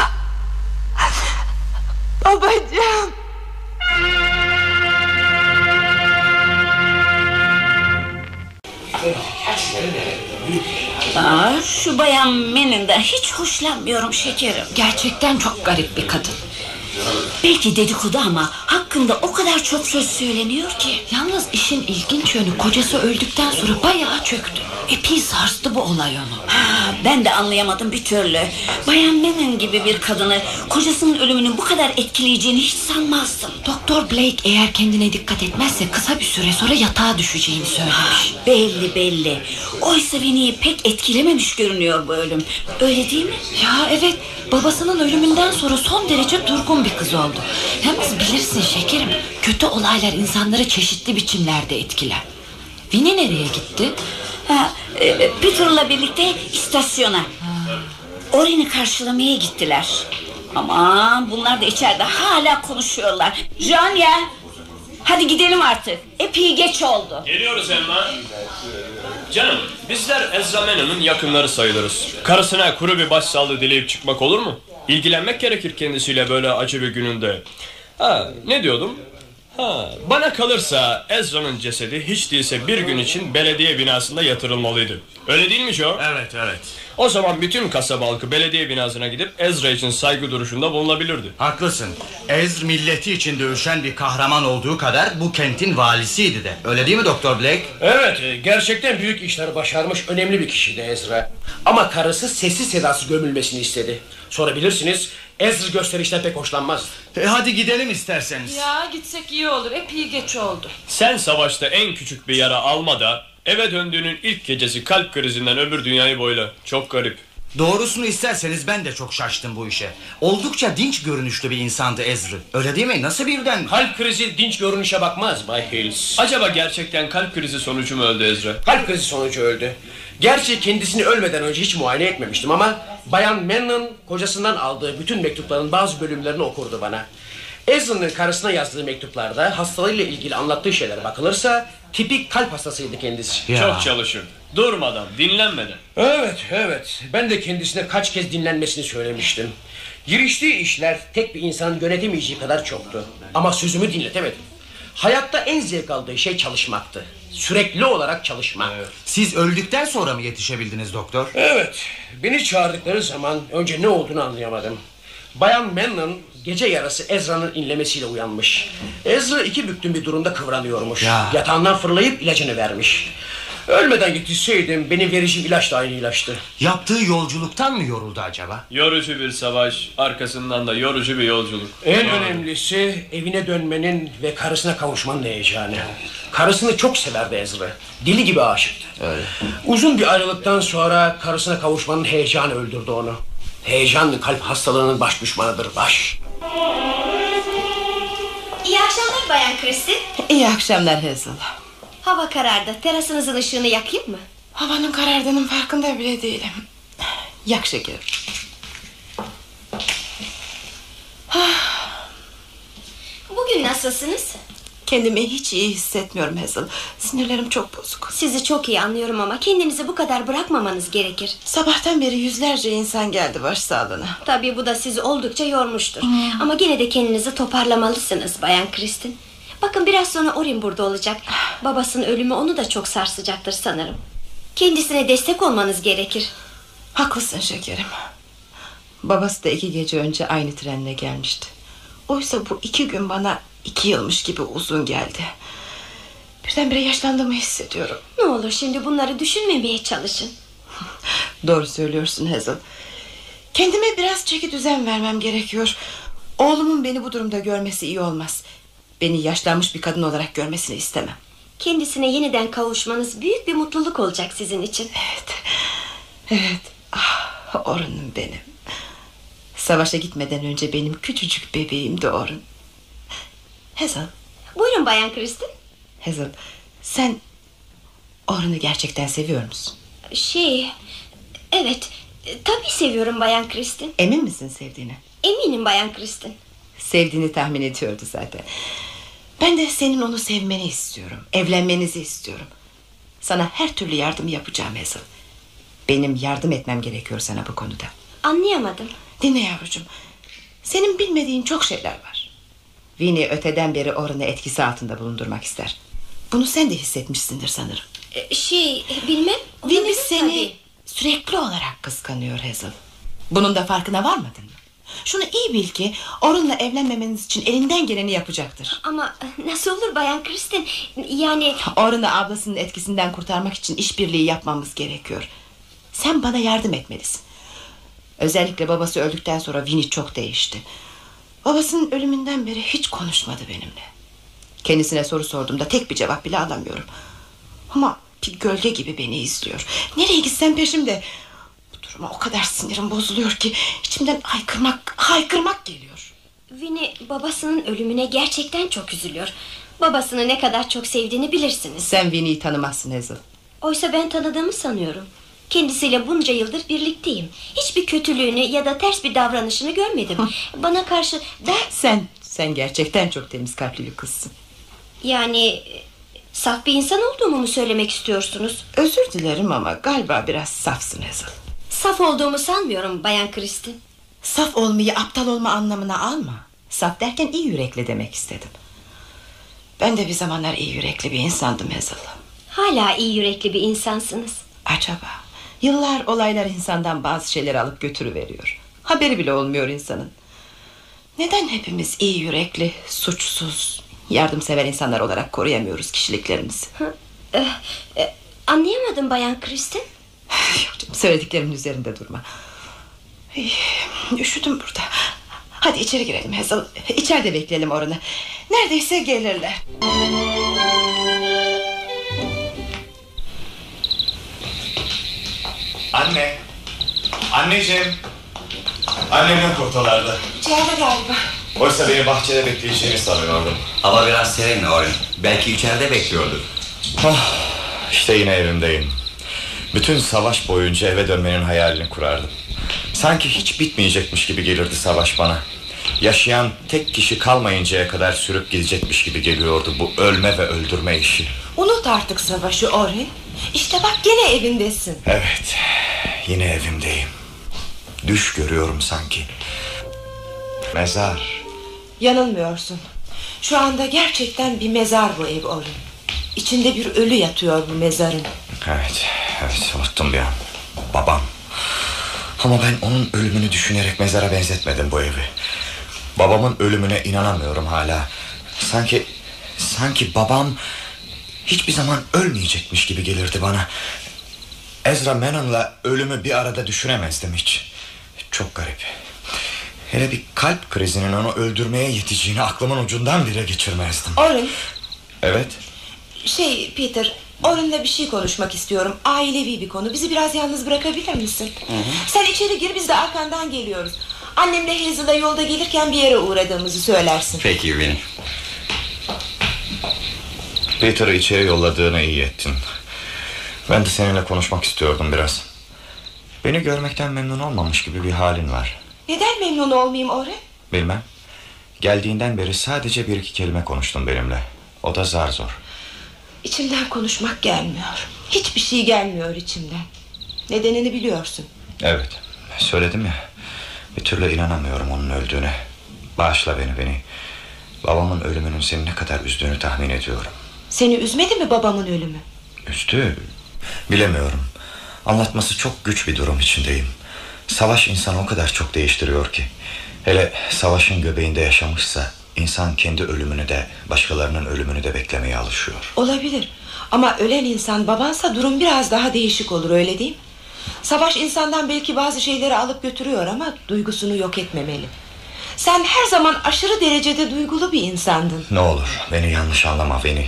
Babacığım. Aa, şu bayan Menin'den hiç hoşlanmıyorum şekerim. Gerçekten çok garip bir kadın. Belki dedikodu ama hakkında o kadar çok söz söyleniyor ki. Yalnız işin ilginç yönü kocası öldükten sonra bayağı çöktü. Epey sarstı bu olay onu. Ha, ben de anlayamadım bir türlü. Bayan Menin gibi bir kadını kocasının ölümünün bu kadar etkileyeceğini hiç sanmazdım. Doktor Blake eğer kendine dikkat etmezse kısa bir süre sonra yatağa düşeceğini söylemiş. Belli belli. Oysa Vini'yi pek etkilememiş görünüyor bu ölüm. Öyle değil mi? Ya evet babasının ölümünden sonra son derece durgun bir kız oldu. Yalnız bilirsin şekerim kötü olaylar insanları çeşitli biçimlerde etkiler. Vini nereye gitti? Ha, e, Peter'la birlikte istasyona. Orin'i karşılamaya gittiler. Aman bunlar da içeride hala konuşuyorlar. Janya hadi gidelim artık. Epey geç oldu. Geliyoruz Emma. Canım bizler Ezra Menon'un yakınları sayılırız. Karısına kuru bir başsağlığı dileyip çıkmak olur mu? İlgilenmek gerekir kendisiyle böyle acı bir gününde. Ha ne diyordum? Ha, bana kalırsa Ezra'nın cesedi hiç değilse bir gün için belediye binasında yatırılmalıydı. Öyle değil mi Joe? Evet evet. O zaman bütün kasaba halkı belediye binasına gidip Ezra için saygı duruşunda bulunabilirdi. Haklısın. Ezr milleti için dövüşen bir kahraman olduğu kadar bu kentin valisiydi de. Öyle değil mi Doktor Blake? Evet e, gerçekten büyük işler başarmış önemli bir kişiydi Ezra. Ama karısı sessiz sedası gömülmesini istedi. Sonra bilirsiniz Ezra gösterişten pek hoşlanmaz. E, hadi gidelim isterseniz. Ya gitsek iyi olur epey geç oldu. Sen savaşta en küçük bir yara alma da eve döndüğünün ilk gecesi kalp krizinden öbür dünyayı boyla. Çok garip. Doğrusunu isterseniz ben de çok şaştım bu işe. Oldukça dinç görünüşlü bir insandı Ezra. Öyle değil mi? Nasıl birden? Kalp krizi dinç görünüşe bakmaz Bay Hills. Acaba gerçekten kalp krizi sonucu mu öldü Ezra? Kalp krizi sonucu öldü. Gerçi kendisini ölmeden önce hiç muayene etmemiştim ama Bayan Mannon kocasından aldığı bütün mektupların bazı bölümlerini okurdu bana. Ezra'nın karısına yazdığı mektuplarda hastalığıyla ilgili anlattığı şeylere bakılırsa tipik kalp hastasıydı kendisi. Çok çalışırdı. Durmadan, dinlenmeden. Evet, evet. Ben de kendisine kaç kez dinlenmesini söylemiştim. Giriştiği işler tek bir insanın yönetemeyeceği kadar çoktu. Ama sözümü dinletemedim. Hayatta en zevk aldığı şey çalışmaktı. Sürekli olarak çalışmak. Siz öldükten sonra mı yetişebildiniz doktor? Evet. Beni çağırdıkları zaman önce ne olduğunu anlayamadım. Bayan Mannon gece yarısı Ezra'nın inlemesiyle uyanmış. Ezra iki büktüm bir durumda kıvranıyormuş. Ya. Yatağından fırlayıp ilacını vermiş. Ölmeden yetişseydim benim vereceğim ilaç da aynı ilaçtı. Yaptığı yolculuktan mı yoruldu acaba? Yorucu bir savaş, arkasından da yorucu bir yolculuk. En Yani- önemlisi evine dönmenin ve karısına kavuşmanın heyecanı. Karısını çok severdi Ezra. Deli gibi aşıktı. Uzun bir ayrılıktan sonra karısına kavuşmanın heyecanı öldürdü onu. Heyecan kalp hastalığının baş düşmanıdır baş. İyi akşamlar Bayan Kristin. İyi akşamlar Hazel. Hava karardı. Terasınızın ışığını yakayım mı? Havanın karardığının farkında bile değilim. Yak şekerim. Bugün nasılsınız? Kendimi hiç iyi hissetmiyorum Hazel. Sinirlerim çok bozuk. Sizi çok iyi anlıyorum ama kendinizi bu kadar bırakmamanız gerekir. Sabahtan beri yüzlerce insan geldi başsağlığına. Tabii bu da sizi oldukça yormuştur. Ama gene de kendinizi toparlamalısınız Bayan Kristin. Bakın biraz sonra Orin burada olacak. Babasının ölümü onu da çok sarsacaktır sanırım. Kendisine destek olmanız gerekir. Haklısın şekerim. Babası da iki gece önce aynı trenle gelmişti. Oysa bu iki gün bana iki yılmış gibi uzun geldi. Birdenbire yaşlandığımı hissediyorum. Ne olur şimdi bunları düşünmemeye çalışın. (laughs) Doğru söylüyorsun Hazel. Kendime biraz çeki düzen vermem gerekiyor. Oğlumun beni bu durumda görmesi iyi olmaz. Beni yaşlanmış bir kadın olarak görmesini istemem. Kendisine yeniden kavuşmanız büyük bir mutluluk olacak sizin için. Evet. Ah, Orun'um benim. Savaşa gitmeden önce benim küçücük bebeğimdi Orun. Hazel, Buyurun Bayan Kristin. Hazel sen Orun'u gerçekten seviyor musun? Şey, evet, tabii seviyorum Bayan Kristin. Emin misin sevdiğine? Eminim Bayan Kristin. Sevdiğini tahmin ediyordu zaten. Ben de senin onu sevmeni istiyorum. Evlenmenizi istiyorum. Sana her türlü yardım yapacağım Hazel. Benim yardım etmem gerekiyor sana bu konuda. Anlayamadım. Dinle yavrucuğum. Senin bilmediğin çok şeyler var. Winnie öteden beri Orun'u etkisi altında bulundurmak ister. Bunu sen de hissetmişsindir sanırım. E, Şey, bilmem. Winnie olabilir seni tabii. sürekli olarak kıskanıyor Hazel. Bunun da farkına varmadın mı? Şunu iyi bil ki Orun'la evlenmemeniz için elinden geleni yapacaktır. Ama nasıl olur Bayan Kristin? Yani Orun'u ablasının etkisinden kurtarmak için işbirliği yapmamız gerekiyor. Sen bana yardım etmelisin. Özellikle babası öldükten sonra Winnie çok değişti. Babasının ölümünden beri hiç konuşmadı benimle. Kendisine soru sorduğumda tek bir cevap bile alamıyorum. Ama bir gölge gibi beni izliyor. Nereye gitsem peşimde. Bu duruma o kadar sinirim bozuluyor ki içimden haykırmak, haykırmak geliyor. Winnie babasının ölümüne gerçekten çok üzülüyor. Babasını ne kadar çok sevdiğini bilirsiniz. Sen Winnie'yi tanımazsın Hazel. Oysa ben tanıdığımı sanıyorum. Kendisiyle bunca yıldır birlikteyim. Hiçbir kötülüğünü ya da ters bir davranışını görmedim. (laughs) Bana karşı ben Sen, sen gerçekten çok temiz kalpli bir kızsın. yani saf bir insan olduğumu mu söylemek istiyorsunuz? Özür dilerim ama galiba biraz safsın Hazel. Saf olduğumu sanmıyorum Bayan Kristin. Saf olmayı aptal olma anlamına alma. Saf derken iyi yürekli demek istedim. Ben de bir zamanlar iyi yürekli bir insandım Hazel. Hala iyi yürekli bir insansınız. Acaba yıllar olaylar insandan bazı şeyleri alıp götürüveriyor. Haberi bile olmuyor insanın. Neden hepimiz iyi yürekli, suçsuz, yardımsever insanlar olarak koruyamıyoruz kişiliklerimizi? Eh, eh, anlayamadım Bayan Kristin. Söylediklerimin üzerinde durma. Üşüdüm burada. Hadi içeri girelim Hazel. İçeride bekleyelim Orun'u. Neredeyse gelirler. Anne. Anneciğim. Annem yok ortalarda. İçeride galiba. Oysa beni bahçede bekleyeceğini sanıyordum. Hava biraz serin Orun. Belki içeride bekliyordur. Ah, işte yine evimdeyim. Bütün savaş boyunca eve dönmenin hayalini kurardım. Sanki hiç bitmeyecekmiş gibi gelirdi savaş bana. Yaşayan tek kişi kalmayıncaya kadar sürüp gidecekmiş gibi geliyordu bu ölme ve öldürme işi. Unut artık savaşı Orin. İşte bak gene evindesin. Evet, yine evimdeyim. Düş görüyorum sanki. Mezar. Yanılmıyorsun. Şu anda gerçekten bir mezar bu ev Orin. İçinde bir ölü yatıyor bu mezarın. Evet, evet unuttum bir an. Babam. Ama ben onun ölümünü düşünerek mezara benzetmedim bu evi. Babamın ölümüne inanamıyorum hala. Sanki sanki babam hiçbir zaman ölmeyecekmiş gibi gelirdi bana. Ezra Mannon'la ölümü bir arada düşünemezdim hiç. Çok garip. Hele bir kalp krizinin onu öldürmeye yeteceğini aklımın ucundan bile geçirmezdim. Orin Evet. şey Peter Orin'le bir şey konuşmak istiyorum. Ailevi bir konu. Bizi biraz yalnız bırakabilir misin? Sen içeri gir biz de arkandan geliyoruz. Annemle Hazel'la yolda gelirken bir yere uğradığımızı söylersin. Peki Winnie. Peter'ı içeri yolladığını iyi ettin. Ben de seninle konuşmak istiyordum biraz. Beni görmekten memnun olmamış gibi bir halin var. Neden memnun olmayayım Orin? Bilmem. Geldiğinden beri sadece bir iki kelime konuştun benimle. O da zar zor. İçimden konuşmak gelmiyor. Hiçbir şey gelmiyor içimden. Nedenini biliyorsun. Evet. Söyledim ya. Bir türlü inanamıyorum onun öldüğüne. Bağışla beni beni. Babamın ölümünün seni ne kadar üzdüğünü tahmin ediyorum. Seni üzmedi mi babamın ölümü? Üstü bilemiyorum. Anlatması çok güç bir durum içindeyim. Savaş insanı o kadar çok değiştiriyor ki. Hele savaşın göbeğinde yaşamışsa insan kendi ölümünü de başkalarının ölümünü de beklemeye alışıyor. Olabilir. Ama ölen insan babansa durum biraz daha değişik olur öyle değil mi? Savaş insandan belki bazı şeyleri alıp götürüyor ama duygusunu yok etmemeli. Sen her zaman aşırı derecede duygulu bir insandın. Ne olur beni yanlış anlama beni.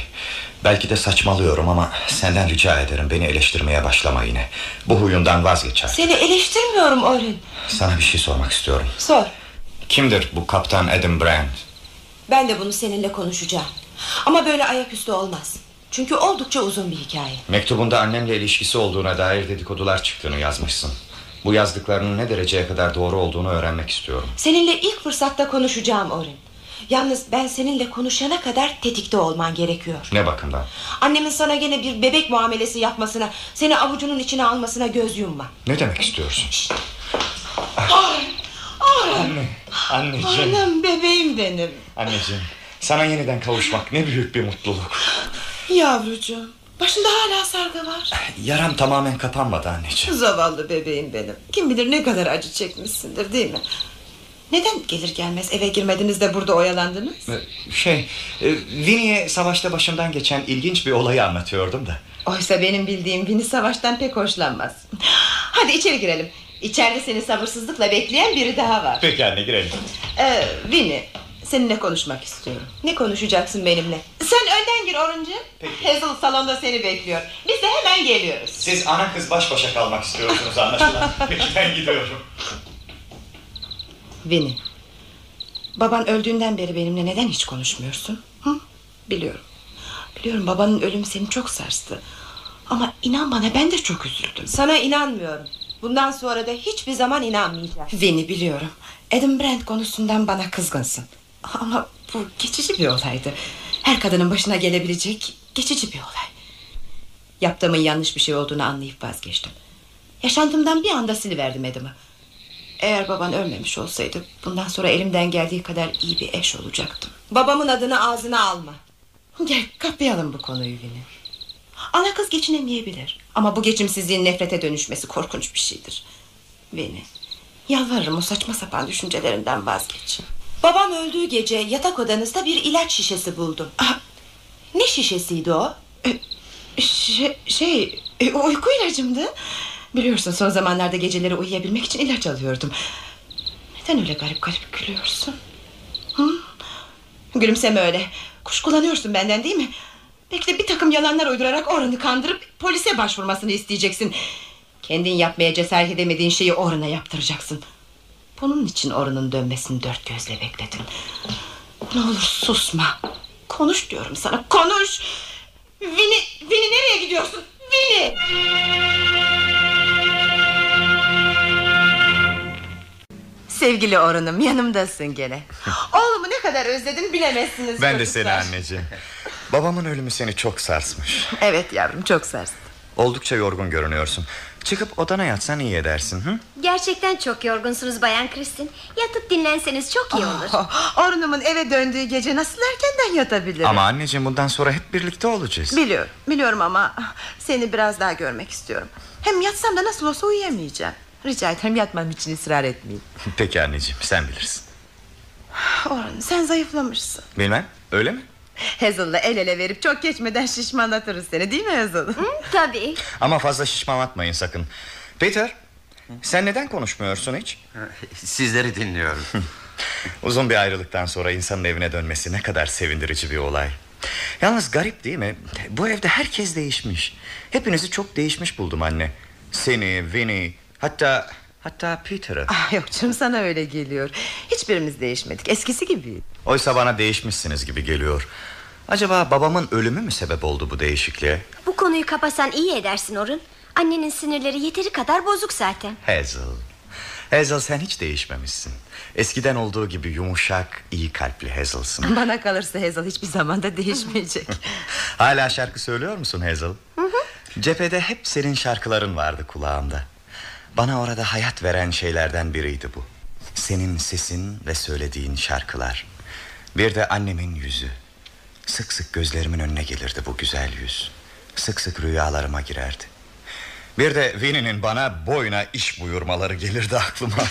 Belki de saçmalıyorum ama senden rica ederim beni eleştirmeye başlama yine. Bu huyundan vazgeç artık. Seni eleştirmiyorum Orin. Sana bir şey sormak istiyorum. Sor. Kimdir bu kaptan Adam Brand? Ben de bunu seninle konuşacağım. Ama böyle ayaküstü olmaz. Çünkü oldukça uzun bir hikaye. Mektubunda annemle ilişkisi olduğuna dair dedikodular çıktığını yazmışsın. Bu yazdıklarının ne dereceye kadar doğru olduğunu öğrenmek istiyorum. Seninle ilk fırsatta konuşacağım Orin. Yalnız ben seninle konuşana kadar tetikte olman gerekiyor. Ne bakımdan? Annemin sana gene bir bebek muamelesi yapmasına, seni avucunun içine almasına göz yumma. Ne demek istiyorsun? Orin, Orin. Anne, anneciğim. Anam bebeğim benim. Anneciğim, sana yeniden kavuşmak ne büyük bir mutluluk. Yavrucuğum, başında hala sargı var. Yaram tamamen kapanmadı anneciğim. Zavallı bebeğim benim. Kim bilir ne kadar acı çekmişsindir değil mi? Neden gelir gelmez eve girmediniz de burada oyalandınız? Şey, e, Winnie'ye savaşta başımdan geçen ilginç bir olayı anlatıyordum da. Oysa benim bildiğim Vini savaştan pek hoşlanmaz. Hadi içeri girelim. İçeride seni sabırsızlıkla bekleyen biri daha var. Peki anne girelim. Ee, Vini, seninle konuşmak istiyorum. Ne konuşacaksın benimle? Sen önden gir Oruncu. Hazel salonda seni bekliyor. Biz de hemen geliyoruz. Siz ana kız baş başa kalmak istiyorsunuz anlaşılan. (laughs) Peki ben gidiyorum. Vini, baban öldüğünden beri benimle neden hiç konuşmuyorsun? Hı? Biliyorum. Biliyorum babanın ölümü seni çok sarstı. Ama inan bana ben de çok üzüldüm. Sana inanmıyorum. Bundan sonra da hiçbir zaman inanmayacağım. Vini biliyorum. Adam Brand konusundan bana kızgınsın. Ama bu geçici bir olaydı. Her kadının başına gelebilecek geçici bir olay. Yaptığımın yanlış bir şey olduğunu anlayıp vazgeçtim. Yaşantımdan bir anda siliverdim Adam'ı. Eğer baban ölmemiş olsaydı bundan sonra elimden geldiği kadar iyi bir eş olacaktım. Babamın adını ağzına alma. Gel kapayalım bu konuyu Vini. Ana kız geçinemeyebilir. Ama bu geçimsizliğin nefrete dönüşmesi korkunç bir şeydir. Vini, yalvarırım o saçma sapan düşüncelerinden vazgeç. Babam öldüğü gece yatak odanızda bir ilaç şişesi buldum. Ah, ne şişesiydi o? Şey, şey e, uyku ilacımdı. Biliyorsun son zamanlarda geceleri uyuyabilmek için ilaç alıyordum. Neden öyle garip garip gülüyorsun? Hı? Gülümseme öyle. Kuşkulanıyorsun benden değil mi? Belki de bir takım yalanlar uydurarak Orhan'ı kandırıp polise başvurmasını isteyeceksin. Kendin yapmaya cesaret edemediğin şeyi Orhan'a yaptıracaksın. Bunun için Orhan'ın dönmesini dört gözle bekledin. Ne olur susma. Konuş diyorum sana konuş. Vini, Vini nereye gidiyorsun? Vini! Sevgili Orhan'ım yanımdasın gene. (laughs) Oğlumu ne kadar özledim bilemezsiniz. Ben çocuklar. de seni anneciğim. Babamın ölümü seni çok sarsmış. Evet yavrum çok sarstı Oldukça yorgun görünüyorsun. Çıkıp odana yatsan iyi edersin. Hı? Gerçekten çok yorgunsunuz Bayan Kristin. Yatıp dinlenseniz çok iyi olur. Oh, Orun'umun eve döndüğü gece nasıl erkenden yatabilirim Ama anneciğim bundan sonra hep birlikte olacağız. Biliyorum biliyorum ama Seni biraz daha görmek istiyorum Hem yatsam da nasıl olsa uyuyamayacağım Rica ederim yatmam için ısrar etmeyin Peki anneciğim sen bilirsin. Orun sen zayıflamışsın Bilmem öyle mi? Hazel'la el ele verip çok geçmeden şişmanlatırız seni değil mi Hazel? tabii Ama fazla şişmanlatmayın sakın. Peter sen neden konuşmuyorsun hiç? Sizleri dinliyorum. (laughs) Uzun bir ayrılıktan sonra insanın evine dönmesi ne kadar sevindirici bir olay. Yalnız garip değil mi? Bu evde herkes değişmiş. Hepinizi çok değişmiş buldum anne. Seni, Vinnie, hatta hatta Peter'ı. Ah, yok canım sana öyle geliyor Hiçbirimiz değişmedik eskisi gibi Oysa bana değişmişsiniz gibi geliyor. Acaba babamın ölümü mü sebep oldu bu değişikliğe? Bu konuyu kapasan iyi edersin Orun. Annenin sinirleri yeteri kadar bozuk zaten. Hazel. Hazel sen hiç değişmemişsin. Eskiden olduğu gibi yumuşak, iyi kalpli Hazel'sın. (laughs) Bana kalırsa Hazel hiçbir zamanda değişmeyecek (laughs) Hala şarkı söylüyor musun Hazel? Cephede hep senin şarkıların vardı kulağımda. Bana orada hayat veren şeylerden biriydi bu. Senin sesin ve söylediğin şarkılar. Bir de annemin yüzü. Sık sık gözlerimin önüne gelirdi bu güzel yüz. Sık sık rüyalarıma girerdi. Bir de Winnie'nin bana boyuna iş buyurmaları gelirdi aklıma. (laughs)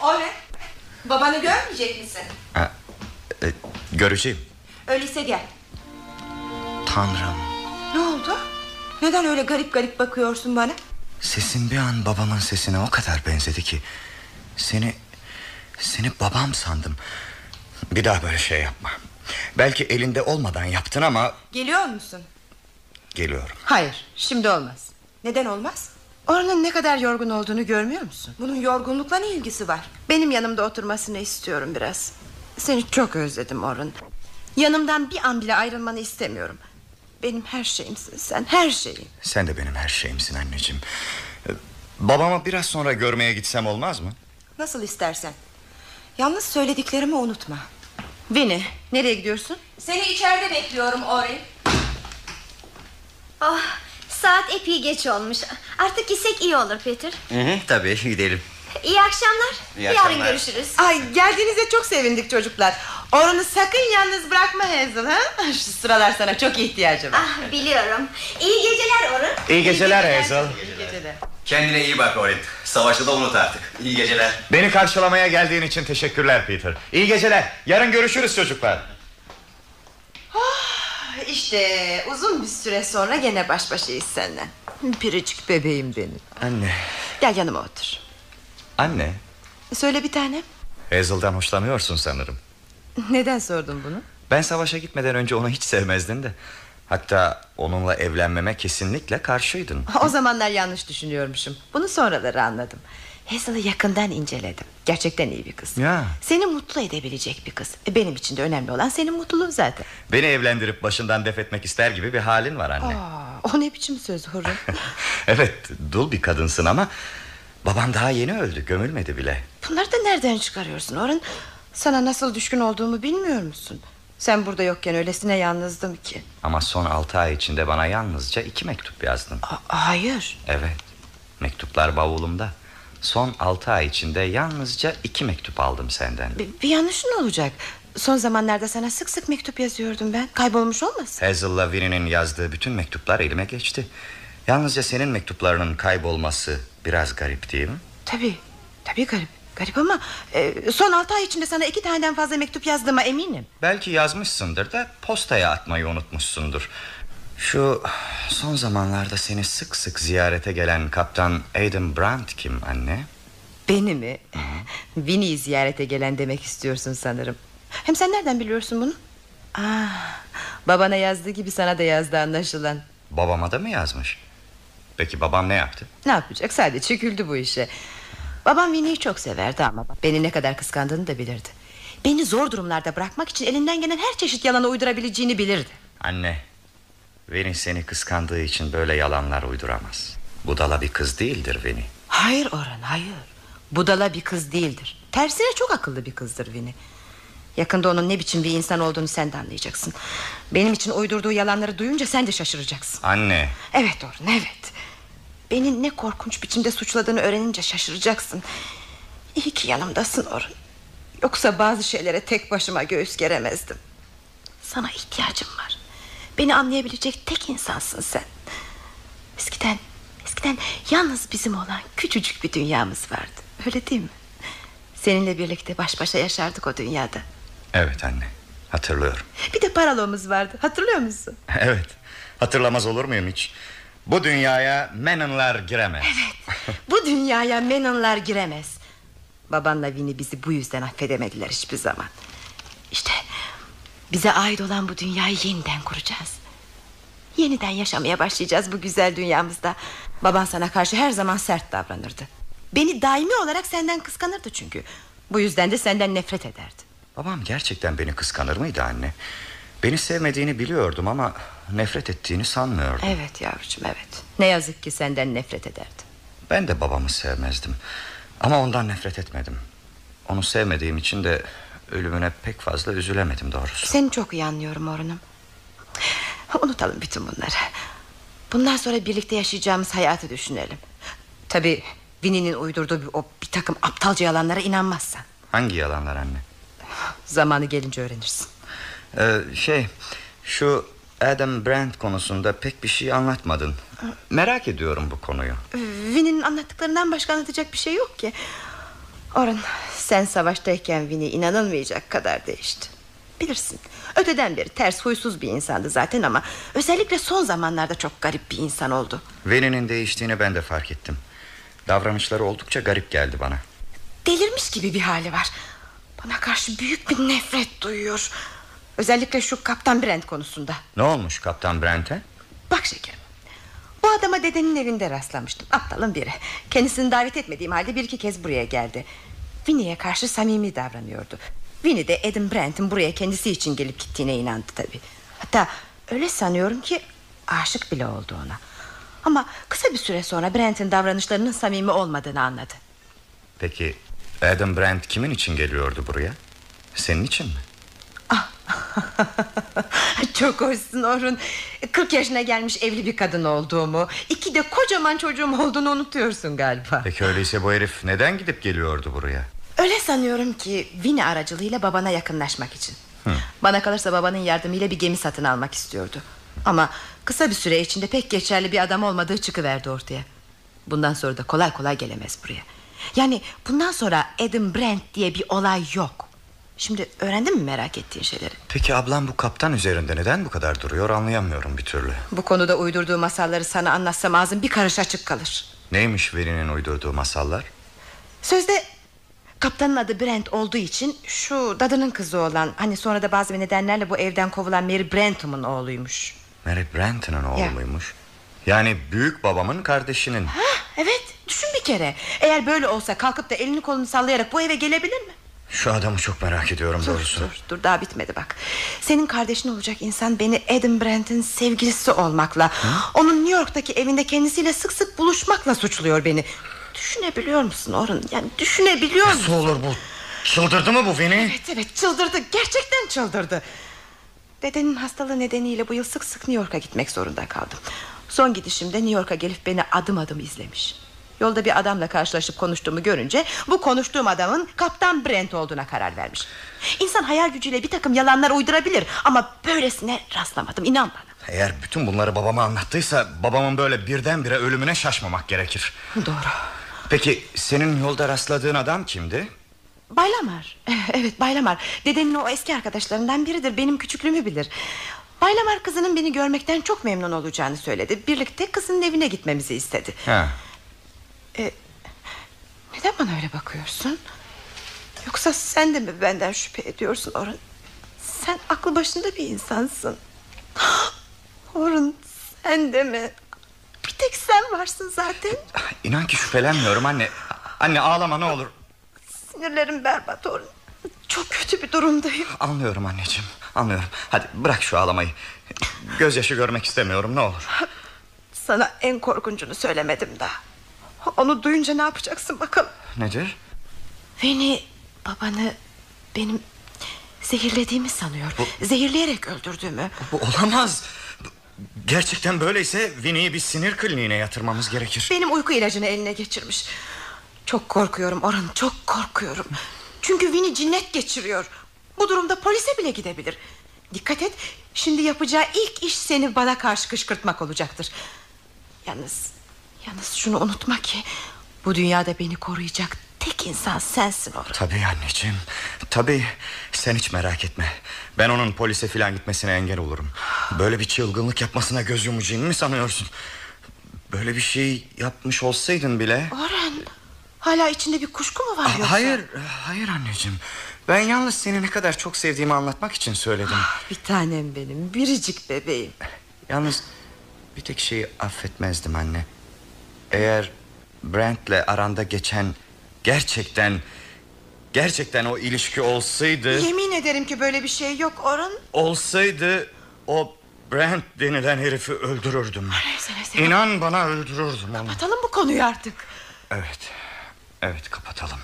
O ne? Babanı görmeyecek misin? Ha, e, göreceğim. Öyleyse gel Tanrım. Ne oldu? Neden öyle garip garip bakıyorsun bana? Sesin bir an babamın sesine o kadar benzedi ki Seni Seni babam sandım Bir daha böyle şey yapma Belki elinde olmadan yaptın ama Geliyor musun? Geliyorum Hayır şimdi olmaz Neden olmaz? Orun'un ne kadar yorgun olduğunu görmüyor musun? Bunun yorgunlukla ne ilgisi var? Benim yanımda oturmasını istiyorum biraz Seni çok özledim Orun Yanımdan bir an bile ayrılmanı istemiyorum Benim her şeyimsin sen her şeyim Sen de benim her şeyimsin anneciğim Ee, Babamı biraz sonra görmeye gitsem olmaz mı? Nasıl istersen Yalnız söylediklerimi unutma Vini nereye gidiyorsun? Seni içeride bekliyorum Ori Oh, saat epey geç olmuş. Artık gitsek iyi olur Peter. Hı hı, tabii gidelim. İyi akşamlar. İyi Yarın akşamlar. görüşürüz. Ay geldiğinize çok sevindik çocuklar Orun'u sakın yalnız bırakma Hazel ha? (laughs) Şu sıralar sana çok ihtiyacı var Ah, biliyorum. İyi geceler Orun. İyi geceler Hazel İyi geceler Kendine iyi bak Orin. Savaşı da unut artık. İyi geceler. Beni karşılamaya geldiğin için teşekkürler Peter. İyi geceler. Yarın görüşürüz çocuklar. İşte uzun bir süre sonra gene baş başayız seninle. Biricik bebeğim benim. Anne. Gel yanıma otur. Anne. Söyle bir tane Hazel'dan hoşlanıyorsun sanırım. Neden sordun bunu? Ben savaşa gitmeden önce onu hiç sevmezdin de Hatta onunla evlenmeme kesinlikle karşıydın. (laughs) O zamanlar yanlış düşünüyormuşum. Bunu sonraları anladım. Hazel'ı yakından inceledim. Gerçekten iyi bir kız. Ya. Seni mutlu edebilecek bir kız. E, Benim için de önemli olan senin mutluluğun zaten. Beni evlendirip başından def etmek ister gibi bir halin var anne. Aa, O ne biçim söz Hurra (laughs) Evet dul bir kadınsın ama Babam daha yeni öldü gömülmedi bile. Bunları da nereden çıkarıyorsun Orun Sana nasıl düşkün olduğumu bilmiyor musun Sen burada yokken öylesine yalnızdım ki. Ama son altı ay içinde bana yalnızca iki mektup yazdın. Hayır. Evet mektuplar bavulumda. Son altı ay içinde yalnızca iki mektup aldım senden. Bir, bir yanlışın olacak. Son zamanlarda sana sık sık mektup yazıyordum ben. Kaybolmuş olmasın? Hazel'la Winnie'nin yazdığı bütün mektuplar elime geçti. Yalnızca senin mektuplarının kaybolması biraz garip değil mi? Tabii tabii garip Garip ama e, son altı ay içinde sana iki taneden fazla mektup yazdığıma eminim Belki yazmışsındır da postaya atmayı unutmuşsundur Şu son zamanlarda seni sık sık ziyarete gelen kaptan Aidan Brandt kim anne? Beni mi? Winnie'yi ziyarete gelen demek istiyorsun sanırım Hem sen nereden biliyorsun bunu? Ah, babana yazdığı gibi sana da yazdı anlaşılan Babama da mı yazmış? Peki babam ne yaptı? Ne yapacak sadece güldü bu işe Babam Winnie'yi çok severdi ama Beni ne kadar kıskandığını da bilirdi. Beni zor durumlarda bırakmak için elinden gelen her çeşit yalanı uydurabileceğini bilirdi. Anne Winnie seni kıskandığı için böyle yalanlar uyduramaz. Budala bir kız değildir Winnie. Hayır Orhan hayır. Budala bir kız değildir. Tersine çok akıllı bir kızdır Winnie. Yakında onun ne biçim bir insan olduğunu sen de anlayacaksın. Benim için uydurduğu yalanları duyunca sen de şaşıracaksın. Anne. Evet Orun evet Beni ne korkunç biçimde suçladığını öğrenince şaşıracaksın. İyi ki yanımdasın Orun Yoksa bazı şeylere tek başıma göğüs geremezdim. Sana ihtiyacım var. Beni anlayabilecek tek insansın sen. Eskiden Eskiden yalnız bizim olan küçücük bir dünyamız vardı. Öyle değil mi? Seninle birlikte baş başa yaşardık o dünyada. Evet anne hatırlıyorum. Bir de paralomuz vardı. Hatırlıyor musun? (laughs) Evet. Hatırlamaz olur muyum hiç Bu dünyaya Menonlar giremez. Evet. Bu dünyaya Menonlar giremez. Babanla Winnie bizi bu yüzden affedemediler hiçbir zaman. İşte bize ait olan bu dünyayı yeniden kuracağız. Yeniden yaşamaya başlayacağız bu güzel dünyamızda. Baban sana karşı her zaman sert davranırdı. Beni daimi olarak senden kıskanırdı çünkü. Bu yüzden de senden nefret ederdi. Babam gerçekten beni kıskanır mıydı anne Beni sevmediğini biliyordum ama Nefret ettiğini sanmıyordum. Evet yavrucuğum evet. Ne yazık ki senden nefret ederdi Ben de babamı sevmezdim. Ama ondan nefret etmedim. Onu sevmediğim için de Ölümüne pek fazla üzülemedim doğrusu. Seni çok iyi anlıyorum Orun'um. Unutalım bütün bunları. Bundan sonra birlikte yaşayacağımız hayatı düşünelim. Tabi Winnie'nin uydurduğu bir, o bir takım aptalca yalanlara inanmazsan. Hangi yalanlar anne? Zamanı gelince öğrenirsin ee, Şey Şu Adam Brand konusunda pek bir şey anlatmadın. Merak ediyorum bu konuyu. Winnie'nin anlattıklarından başka anlatacak bir şey yok ki. Orun sen savaştayken Winnie inanılmayacak kadar değişti Bilirsin öteden beri ters huysuz bir insandı zaten ama Özellikle son zamanlarda çok garip bir insan oldu. Winnie'nin değiştiğini ben de fark ettim. Davranışları oldukça garip geldi bana. Delirmiş gibi bir hali var. Bana karşı büyük bir nefret duyuyor Özellikle şu Kaptan Brent konusunda. Ne olmuş Kaptan Brent'e? Bak şekerim Bu adama dedenin evinde rastlamıştım Aptalın biri. Kendisini davet etmediğim halde bir iki kez buraya geldi. Winnie'ye karşı samimi davranıyordu. Winnie de Adam Brent'in buraya kendisi için gelip gittiğine inandı tabi Hatta öyle sanıyorum ki Aşık bile oldu ona. Ama kısa bir süre sonra Brent'in davranışlarının samimi olmadığını anladı. Peki Adam Brent kimin için geliyordu buraya? Senin için mi? (laughs) Çok hoşsun Orhun. 40 yaşına gelmiş evli bir kadın olduğumu İki de kocaman çocuğum olduğunu unutuyorsun galiba. Peki öyleyse bu herif neden gidip geliyordu buraya? Öyle sanıyorum ki Winnie aracılığıyla babana yakınlaşmak için. Hı. Bana kalırsa babanın yardımıyla bir gemi satın almak istiyordu. Ama kısa bir süre içinde pek geçerli bir adam olmadığı çıkıverdi ortaya. Bundan sonra da kolay kolay gelemez buraya. Yani bundan sonra Adam Brent diye bir olay yok Şimdi öğrendin mi merak ettiğin şeyleri? Peki ablam bu kaptan üzerinde neden bu kadar duruyor anlayamıyorum bir türlü. Bu konuda uydurduğu masalları sana anlatsam ağzım bir karış açık kalır. Neymiş Winnie'nin uydurduğu masallar? Sözde kaptanın adı Brent olduğu için Şu dadının kızı olan Hani sonra da bazı nedenlerle bu evden kovulan Mary Brentham'ın oğluymuş. Mary Brent'in oğlu Ya. Yani büyük babamın kardeşinin. Evet düşün bir kere. Eğer böyle olsa kalkıp da elini kolunu sallayarak bu eve gelebilir mi? Şu adamı çok merak ediyorum Dur, doğrusu. dur, dur. Daha bitmedi bak. Senin kardeşin olacak insan beni Adam Brent'in sevgilisi olmakla. Onun New York'taki evinde kendisiyle sık sık buluşmakla suçluyor beni. Düşünebiliyor musun Orun? Yani düşünebiliyor musun? Nasıl olur bu? Çıldırdı mı bu Winnie? Evet evet. Çıldırdı. Gerçekten çıldırdı. Dedenin hastalığı nedeniyle bu yıl sık sık New York'a gitmek zorunda kaldım. Son gidişimde New York'a gelip beni adım adım izlemiş Yolda bir adamla karşılaşıp konuştuğumu görünce Bu konuştuğum adamın Kaptan Brent olduğuna karar vermiş. İnsan hayal gücüyle bir takım yalanlar uydurabilir Ama böylesine rastlamadım inan bana. Eğer bütün bunları babama anlattıysa Babamın böyle birdenbire ölümüne şaşmamak gerekir. Doğru. Peki senin yolda rastladığın adam kimdi? Baylamar. (laughs) Evet Baylamar. Dedenin o eski arkadaşlarından biridir Benim küçüklüğümü bilir. Baylamar kızının beni görmekten çok memnun olacağını söyledi. Birlikte kızının evine gitmemizi istedi. Ha. E, neden bana öyle bakıyorsun? Yoksa sen de mi benden şüphe ediyorsun Orun? Sen aklı başında bir insansın. (gasps) Orun sen de mi? Bir tek sen varsın zaten. İnan ki şüphelenmiyorum anne Anne ağlama ne olur Sinirlerim berbat Orun. Çok kötü bir durumdayım. Anlıyorum anneciğim anlıyorum Hadi bırak şu ağlamayı Gözyaşı görmek istemiyorum ne olur Sana en korkuncunu söylemedim daha. Onu duyunca ne yapacaksın bakalım? Nedir? Beni Babanı benim zehirlediğimi sanıyor. Zehirleyerek öldürdüğümü. Bu olamaz. Gerçekten böyleyse Winnie'yi bir sinir kliniğine yatırmamız gerekir. Benim uyku ilacını eline geçirmiş. Çok korkuyorum Orhan çok korkuyorum. Çünkü Winnie cinnet geçiriyor. Bu durumda polise bile gidebilir. Dikkat et şimdi yapacağı ilk iş seni bana karşı kışkırtmak olacaktır. Yalnız yalnız şunu unutma ki bu dünyada beni koruyacak tek insan sensin Orhan. Tabii anneciğim. Tabii sen hiç merak etme. Ben onun polise filan gitmesine engel olurum. Böyle bir çılgınlık yapmasına göz yumacağını mı sanıyorsun? Böyle bir şey yapmış olsaydın bile... Orhan hala içinde bir kuşku mu var yoksa? Hayır, hayır anneciğim. Ben yalnız seni ne kadar çok sevdiğimi anlatmak için söyledim. Bir tanem benim biricik bebeğim. Yalnız bir tek şeyi affetmezdim anne. Eğer Brent'le aranda geçen gerçekten gerçekten o ilişki olsaydı Yemin ederim ki böyle bir şey yok Orhan. olsaydı o Brent denilen herifi öldürürdüm. Neyse neyse. İnan bana öldürürdüm onu. Kapatalım bu konuyu artık. Evet. Evet kapatalım.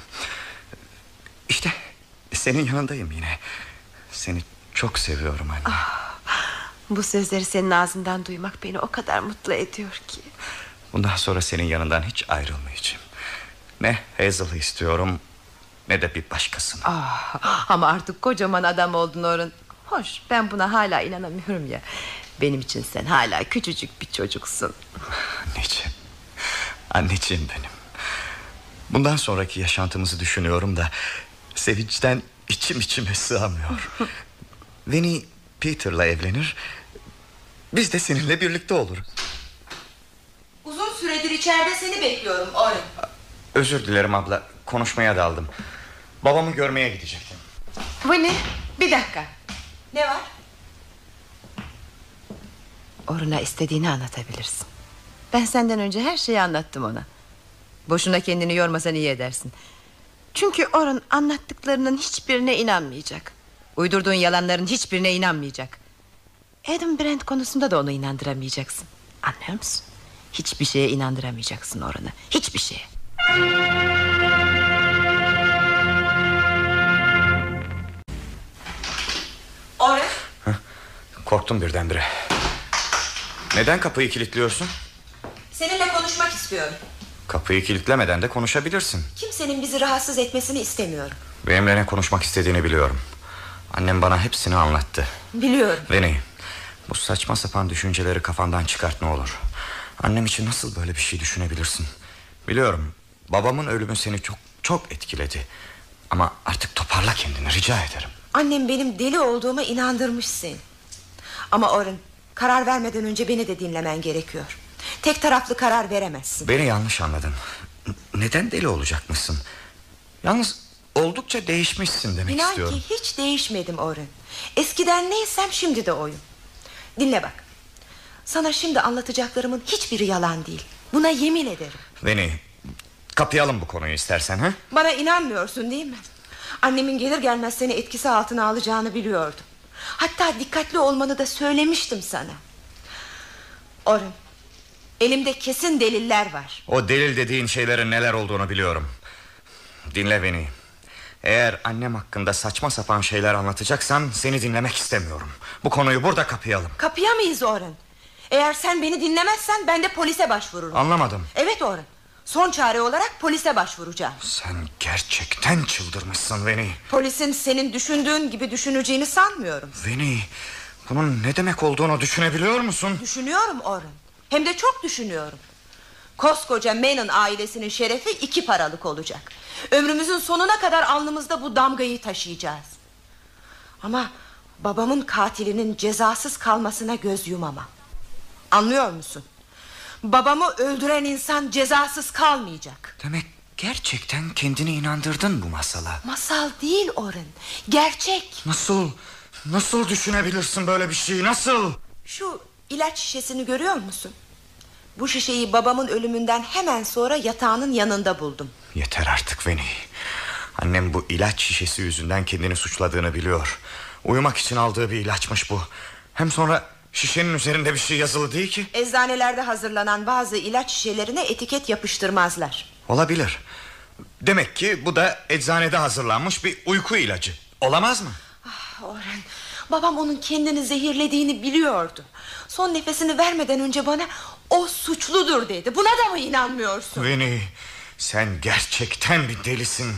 İşte senin yanındayım yine. Seni çok seviyorum anne. Bu sözleri senin ağzından duymak beni o kadar mutlu ediyor ki. Bundan sonra senin yanından hiç ayrılmayacağım. Ne Hazel'ı istiyorum ne de bir başkasını. Ah, ama artık kocaman adam oldun Orhan. Hoş ben buna hala inanamıyorum ya. Benim için sen hala küçücük bir çocuksun. Anneciğim. Anneciğim benim. Bundan sonraki yaşantımızı düşünüyorum da sevinçten içim içime sığamıyor. (laughs) Winnie Peter'la evlenir. Biz de seninle birlikte oluruz. Süredir içeride seni bekliyorum Orhan. Özür dilerim abla. Konuşmaya daldım. Babamı görmeye gidecektim. Winnie bir dakika. Ne var? Oruna istediğini anlatabilirsin. Ben senden önce her şeyi anlattım ona. Boşuna kendini yormasan iyi edersin. Çünkü Orun anlattıklarının hiçbirine inanmayacak. Uydurduğun yalanların hiçbirine inanmayacak. Adam Brent konusunda da onu inandıramayacaksın. Anlıyor musun? Hiçbir şeye inandıramayacaksın Orun'u. Hiçbir şeye. Orun. Korktum birdenbire. Neden kapıyı kilitliyorsun? Seninle konuşmak istiyorum. Kapıyı kilitlemeden de konuşabilirsin. Kimsenin bizi rahatsız etmesini istemiyorum. Benimle ne konuşmak istediğini biliyorum. Annem bana hepsini anlattı. Biliyorum. Beni bu saçma sapan düşünceleri kafandan çıkart ne olur. Annem için nasıl böyle bir şey düşünebilirsin? Biliyorum babamın ölümü seni çok çok etkiledi. Ama artık toparla kendini rica ederim. Annem benim deli olduğuma inandırmış seni. Ama Orun karar vermeden önce beni de dinlemen gerekiyor. Tek taraflı karar veremezsin. Beni yanlış anladın. Neden deli olacakmışsın? Yalnız oldukça değişmişsin demek İnan istiyorum. ki hiç değişmedim Orun. Eskiden neysem şimdi de oyum. Dinle bak. Sana şimdi anlatacaklarımın hiçbiri yalan değil. Buna yemin ederim. Beni kapayalım bu konuyu istersen ha? Bana inanmıyorsun değil mi? Annemin gelir gelmez seni etkisi altına alacağını biliyordum. Hatta dikkatli olmanı da söylemiştim sana. Orun, elimde kesin deliller var. O delil dediğin şeylerin neler olduğunu biliyorum. Dinle beni. Eğer annem hakkında saçma sapan şeyler anlatacaksan seni dinlemek istemiyorum. Bu konuyu burada kapayalım. Kapıya mıyız Orun? Eğer sen beni dinlemezsen ben de polise başvururum. Anlamadım. Evet Orun. Son çare olarak polise başvuracağım. Sen gerçekten çıldırmışsın beni. Polisin senin düşündüğün gibi düşüneceğini sanmıyorum. Beni bunun ne demek olduğunu düşünebiliyor musun? Düşünüyorum Orun. Hem de çok düşünüyorum. Koskoca Menon ailesinin şerefi iki paralık olacak. Ömrümüzün sonuna kadar alnımızda bu damgayı taşıyacağız. Ama babamın katilinin cezasız kalmasına göz yumamam. Anlıyor musun? Babamı öldüren insan cezasız kalmayacak. Demek gerçekten kendini inandırdın bu masala. Masal değil Orun. Gerçek. Nasıl nasıl düşünebilirsin böyle bir şeyi nasıl? Şu ilaç şişesini görüyor musun? Bu şişeyi babamın ölümünden hemen sonra yatağının yanında buldum. Yeter artık Veni. Annem bu ilaç şişesi yüzünden kendini suçladığını biliyor. Uyumak için aldığı bir ilaçmış bu. Hem sonra şişenin üzerinde bir şey yazılı değil ki. Eczanelerde hazırlanan bazı ilaç şişelerine etiket yapıştırmazlar. Olabilir. Demek ki bu da eczanede hazırlanmış bir uyku ilacı. Olamaz mı? Ah, Orhan babam onun kendini zehirlediğini biliyordu. Son nefesini vermeden önce bana o suçludur dedi. Buna da mı inanmıyorsun? Winnie sen gerçekten bir delisin.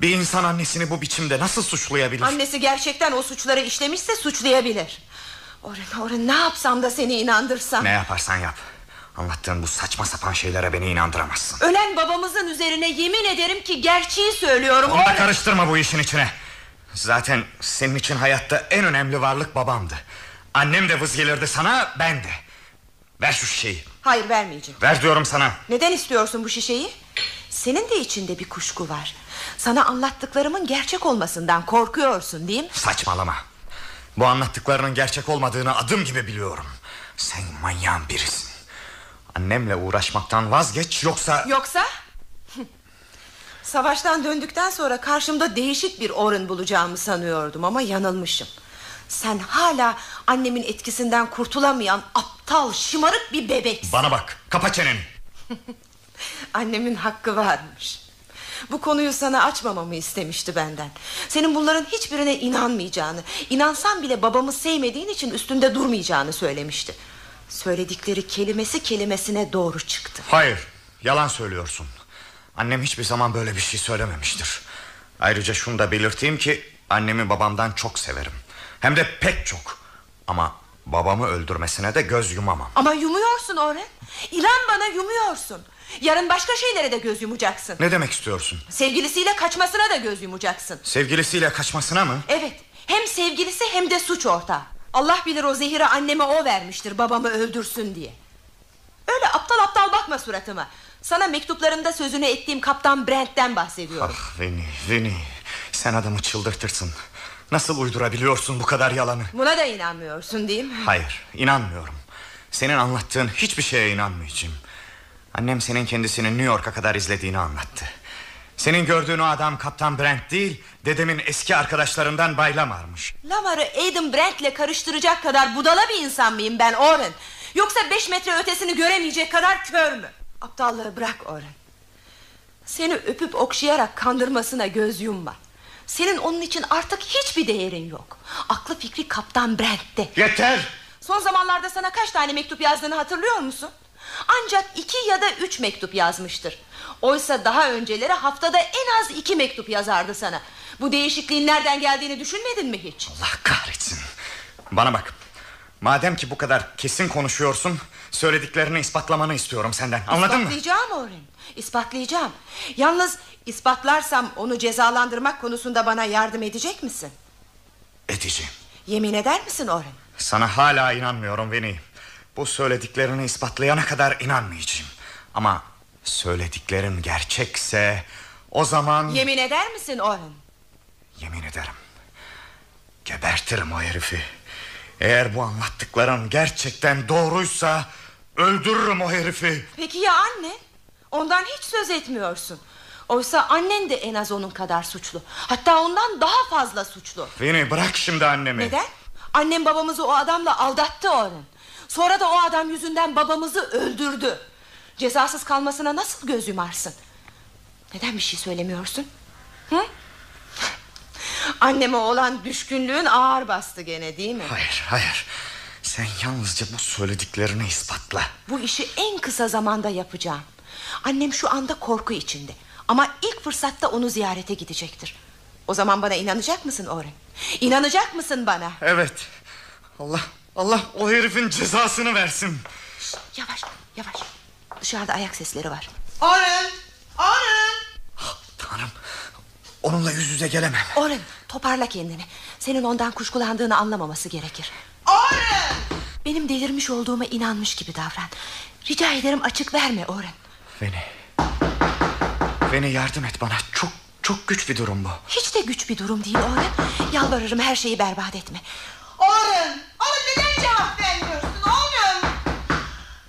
Bir insan annesini bu biçimde nasıl suçlayabilir? Annesi gerçekten o suçları işlemişse suçlayabilir. Orhan, Orhan ne yapsam da seni inandırsam? Ne yaparsan yap. Anlattığın bu saçma sapan şeylere beni inandıramazsın. Ölen babamızın üzerine yemin ederim ki gerçeği söylüyorum. Onu da karıştırma bu işin içine. Zaten senin için hayatta en önemli varlık babamdı. Annem de vız gelirdi sana ben de. Ver şu şişeyi. Hayır vermeyeceğim. Ver diyorum sana. Neden istiyorsun bu şişeyi? Senin de içinde bir kuşku var. Sana anlattıklarımın gerçek olmasından korkuyorsun değil mi? Saçmalama. Bu anlattıklarının gerçek olmadığını adım gibi biliyorum. Sen manyağın birisin. Annemle uğraşmaktan vazgeç yoksa... Yoksa? (laughs) Savaştan döndükten sonra karşımda değişik bir Orun bulacağımı sanıyordum ama yanılmışım. Sen hala annemin etkisinden kurtulamayan aptal, şımarık bir bebeksin. Bana bak, kapa çeneni. (laughs) Annemin hakkı varmış. Bu konuyu sana açmamamı istemişti benden. Senin bunların hiçbirine inanmayacağını, inansan bile babamı sevmediğin için üstünde durmayacağını söylemişti. Söyledikleri kelimesi kelimesine doğru çıktı. Hayır, yalan söylüyorsun. Annem hiçbir zaman böyle bir şey söylememiştir. Ayrıca şunu da belirteyim ki annemi babamdan çok severim. Hem de pek çok. Ama babamı öldürmesine de göz yumamam. Ama yumuyorsun Orhan. İlan bana yumuyorsun. Yarın başka şeylere de göz yumacaksın. Ne demek istiyorsun? Sevgilisiyle kaçmasına da göz yumacaksın. Sevgilisiyle kaçmasına mı? Evet. Hem sevgilisi hem de suç ortağı. Allah bilir o zehiri anneme o vermiştir babamı öldürsün diye. Öyle aptal aptal bakma suratıma. Sana mektuplarımda sözünü ettiğim kaptan Brent'ten bahsediyorum. Ah Veni, Veni. Sen adamı çıldırtırsın. Nasıl uydurabiliyorsun bu kadar yalanı? Buna da inanmıyorsun değil mi? Hayır, inanmıyorum. Senin anlattığın hiçbir şeye inanmayacağım. Annem senin kendisini New York'a kadar izlediğini anlattı. Senin gördüğün o adam Kaptan Brent değil, dedemin eski arkadaşlarından Bay Lamar'mış. Lamar'ı Aiden Brent'le karıştıracak kadar budala bir insan mıyım ben Orhan? Yoksa beş metre ötesini göremeyecek kadar kör mü? Aptallığı bırak Orhan. Seni öpüp okşayarak kandırmasına göz yumma. Senin onun için artık hiçbir değerin yok. Aklı fikri Kaptan Brent'te. Yeter! Son zamanlarda sana kaç tane mektup yazdığını hatırlıyor musun? Ancak iki ya da üç mektup yazmıştır. Oysa daha önceleri haftada en az iki mektup yazardı sana. Bu değişikliğin nereden geldiğini düşünmedin mi hiç? Allah kahretsin. Bana bak. Madem ki bu kadar kesin konuşuyorsun... ...söylediklerini ispatlamanı istiyorum senden. Anladın mı? İspatlayacağım Orhan. İspatlayacağım. Yalnız ispatlarsam onu cezalandırmak konusunda bana yardım edecek misin? Edeceğim. Yemin eder misin Orhan? Sana hala inanmıyorum Veni. Bu söylediklerini ispatlayana kadar inanmayacağım. Ama söylediklerin gerçekse o zaman... Yemin eder misin Orhan? Yemin ederim. Gebertirim o herifi. Eğer bu anlattıkların gerçekten doğruysa öldürürüm o herifi. Peki ya anne? Ondan hiç söz etmiyorsun. Oysa annen de en az onun kadar suçlu. Hatta ondan daha fazla suçlu. Beni bırak şimdi annemi. Neden? Annem babamızı o adamla aldattı onun. Sonra da o adam yüzünden babamızı öldürdü. Cezasız kalmasına nasıl göz yumarsın? Neden bir şey söylemiyorsun? Hı? Anneme olan düşkünlüğün ağır bastı gene değil mi? Hayır hayır. Sen yalnızca bu söylediklerini ispatla. Bu işi en kısa zamanda yapacağım. Annem şu anda korku içinde. Ama ilk fırsatta onu ziyarete gidecektir. O zaman bana inanacak mısın Orhan? İnanacak mısın bana? Evet. Allah Allah o herifin cezasını versin. Yavaş yavaş. Dışarıda ayak sesleri var. Orhan! Orhan! Tanrım. Onunla yüz yüze gelemem. Orhan toparla kendini. Senin ondan kuşkulandığını anlamaması gerekir. Orhan! Benim delirmiş olduğuma inanmış gibi davran. Rica ederim açık verme Orhan. Beni. Beni yardım et bana. Çok çok güç bir durum bu. Hiç de güç bir durum değil Orhan. Yalvarırım her şeyi berbat etme. Orhan! Orhan neden cevap vermiyorsun oğlum?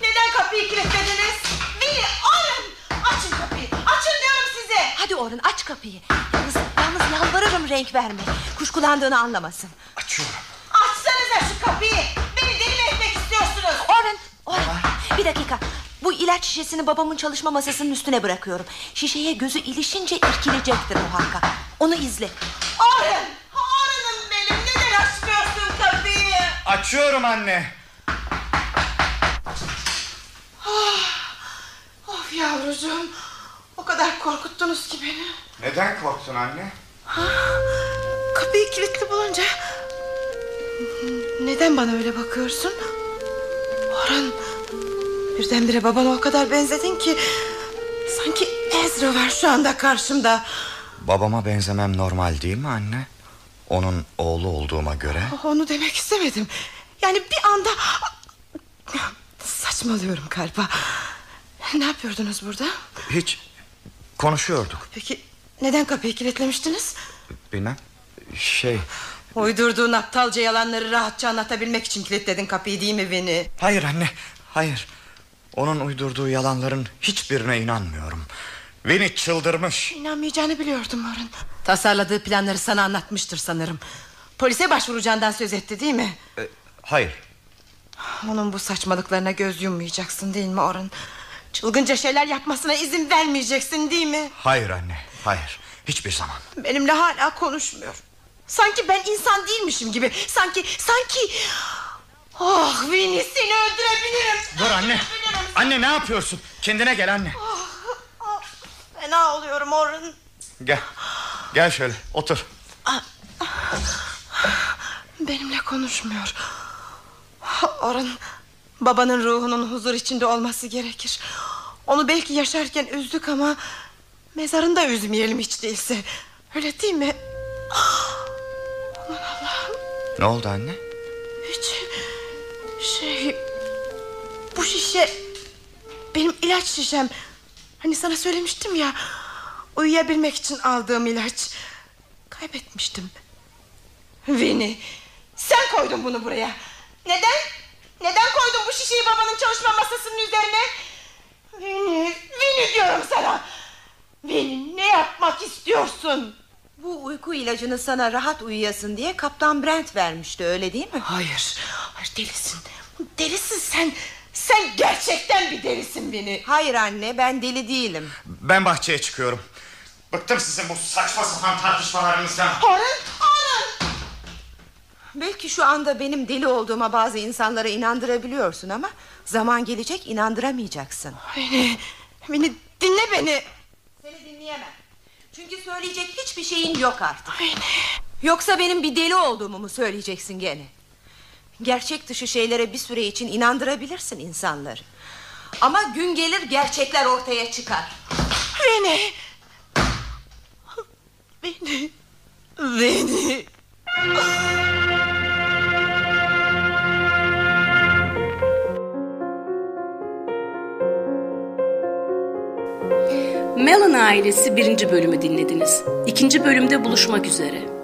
Neden kapıyı kilitlediniz? Beni Orhan! Açın kapıyı. Açın diyorum size. Hadi Orhan aç kapıyı. Yalnız, yalnız yalvarırım renk verme. Kuşkulandığını anlamasın. Açıyorum. Açsanıza şu kapıyı. Beni deli etmek istiyorsunuz? Orhan, Orhan bir dakika. Bu Bu ilaç şişesini babamın çalışma masasının üstüne bırakıyorum. Şişeye gözü ilişince irkilecektir muhakkak. Onu izle. Orhan! Açıyorum anne. Ah, of yavrucuğum. O kadar korkuttunuz ki beni. Neden korktun anne? Kapıyı kilitli bulunca... Neden bana öyle bakıyorsun? Orhan... Birdenbire babana o kadar benzedin ki... Sanki Ezra var şu anda karşımda. Babama benzemem normal değil mi anne? Onun oğlu olduğuma göre. Onu demek istemedim. Yani bir anda... Saçmalıyorum galiba. Ne yapıyordunuz burada? Hiç konuşuyorduk. Peki neden kapıyı kilitlemiştiniz? Bilmem. Şey Uydurduğun aptalca yalanları rahatça anlatabilmek için kilitledin kapıyı değil mi beni? hayır anne hayır. Onun uydurduğu yalanların hiçbirine inanmıyorum. Beni çıldırmış. İnanmayacağını biliyordum Orhan. Tasarladığı planları sana anlatmıştır sanırım. Polise başvuracağından söz etti değil mi? Hayır. Onun bu saçmalıklarına göz yummayacaksın değil mi Orhan? Çılgınca şeyler yapmasına izin vermeyeceksin değil mi? Hayır anne hayır. Hiçbir zaman. Benimle hala konuşmuyor. Sanki ben insan değilmişim gibi. Sanki, sanki... Oh Winnie seni öldürebilirim. Dur anne. Anne ne yapıyorsun? Kendine gel anne. Fena oluyorum Orhan. Gel. Gel şöyle otur. Benimle konuşmuyor. Orhan babanın ruhunun huzur içinde olması gerekir. Onu belki yaşarken üzdük ama mezarında üzmeyelim hiç değilse. Öyle değil mi? Aman Allah'ım Ne oldu anne? hiç şey bu şişe benim ilaç şişem. Hani sana söylemiştim ya uyuyabilmek için aldığım ilaç. Kaybetmiştim. Winnie sen koydun bunu buraya. Neden? Neden koydun bu şişeyi babanın çalışma masasının üzerine? Winnie, Winnie diyorum sana. Winnie ne yapmak istiyorsun? Bu uyku ilacını sana rahat uyuyasın diye Kaptan Brent vermişti öyle değil mi? Hayır, hayır delisin. Delisin sen. Sen gerçekten bir delisin Winnie. Hayır anne ben deli değilim. Ben bahçeye çıkıyorum. Bıktım sizin bu saçma sapan tartışmalarınızdan. Orhan, Orhan. Belki şu anda benim deli olduğuma bazı insanlara inandırabiliyorsun ama... ...zaman gelecek inandıramayacaksın. Beni, beni dinle beni. Seni dinleyemem. Çünkü söyleyecek hiçbir şeyin yok artık. Yoksa benim bir deli olduğumu mu söyleyeceksin gene? Gerçek dışı şeylere bir süre için inandırabilirsin insanları. Ama gün gelir gerçekler ortaya çıkar. Beni. Beni. Beni. Mellon ailesi birinci bölümü dinlediniz. İkinci bölümde buluşmak üzere.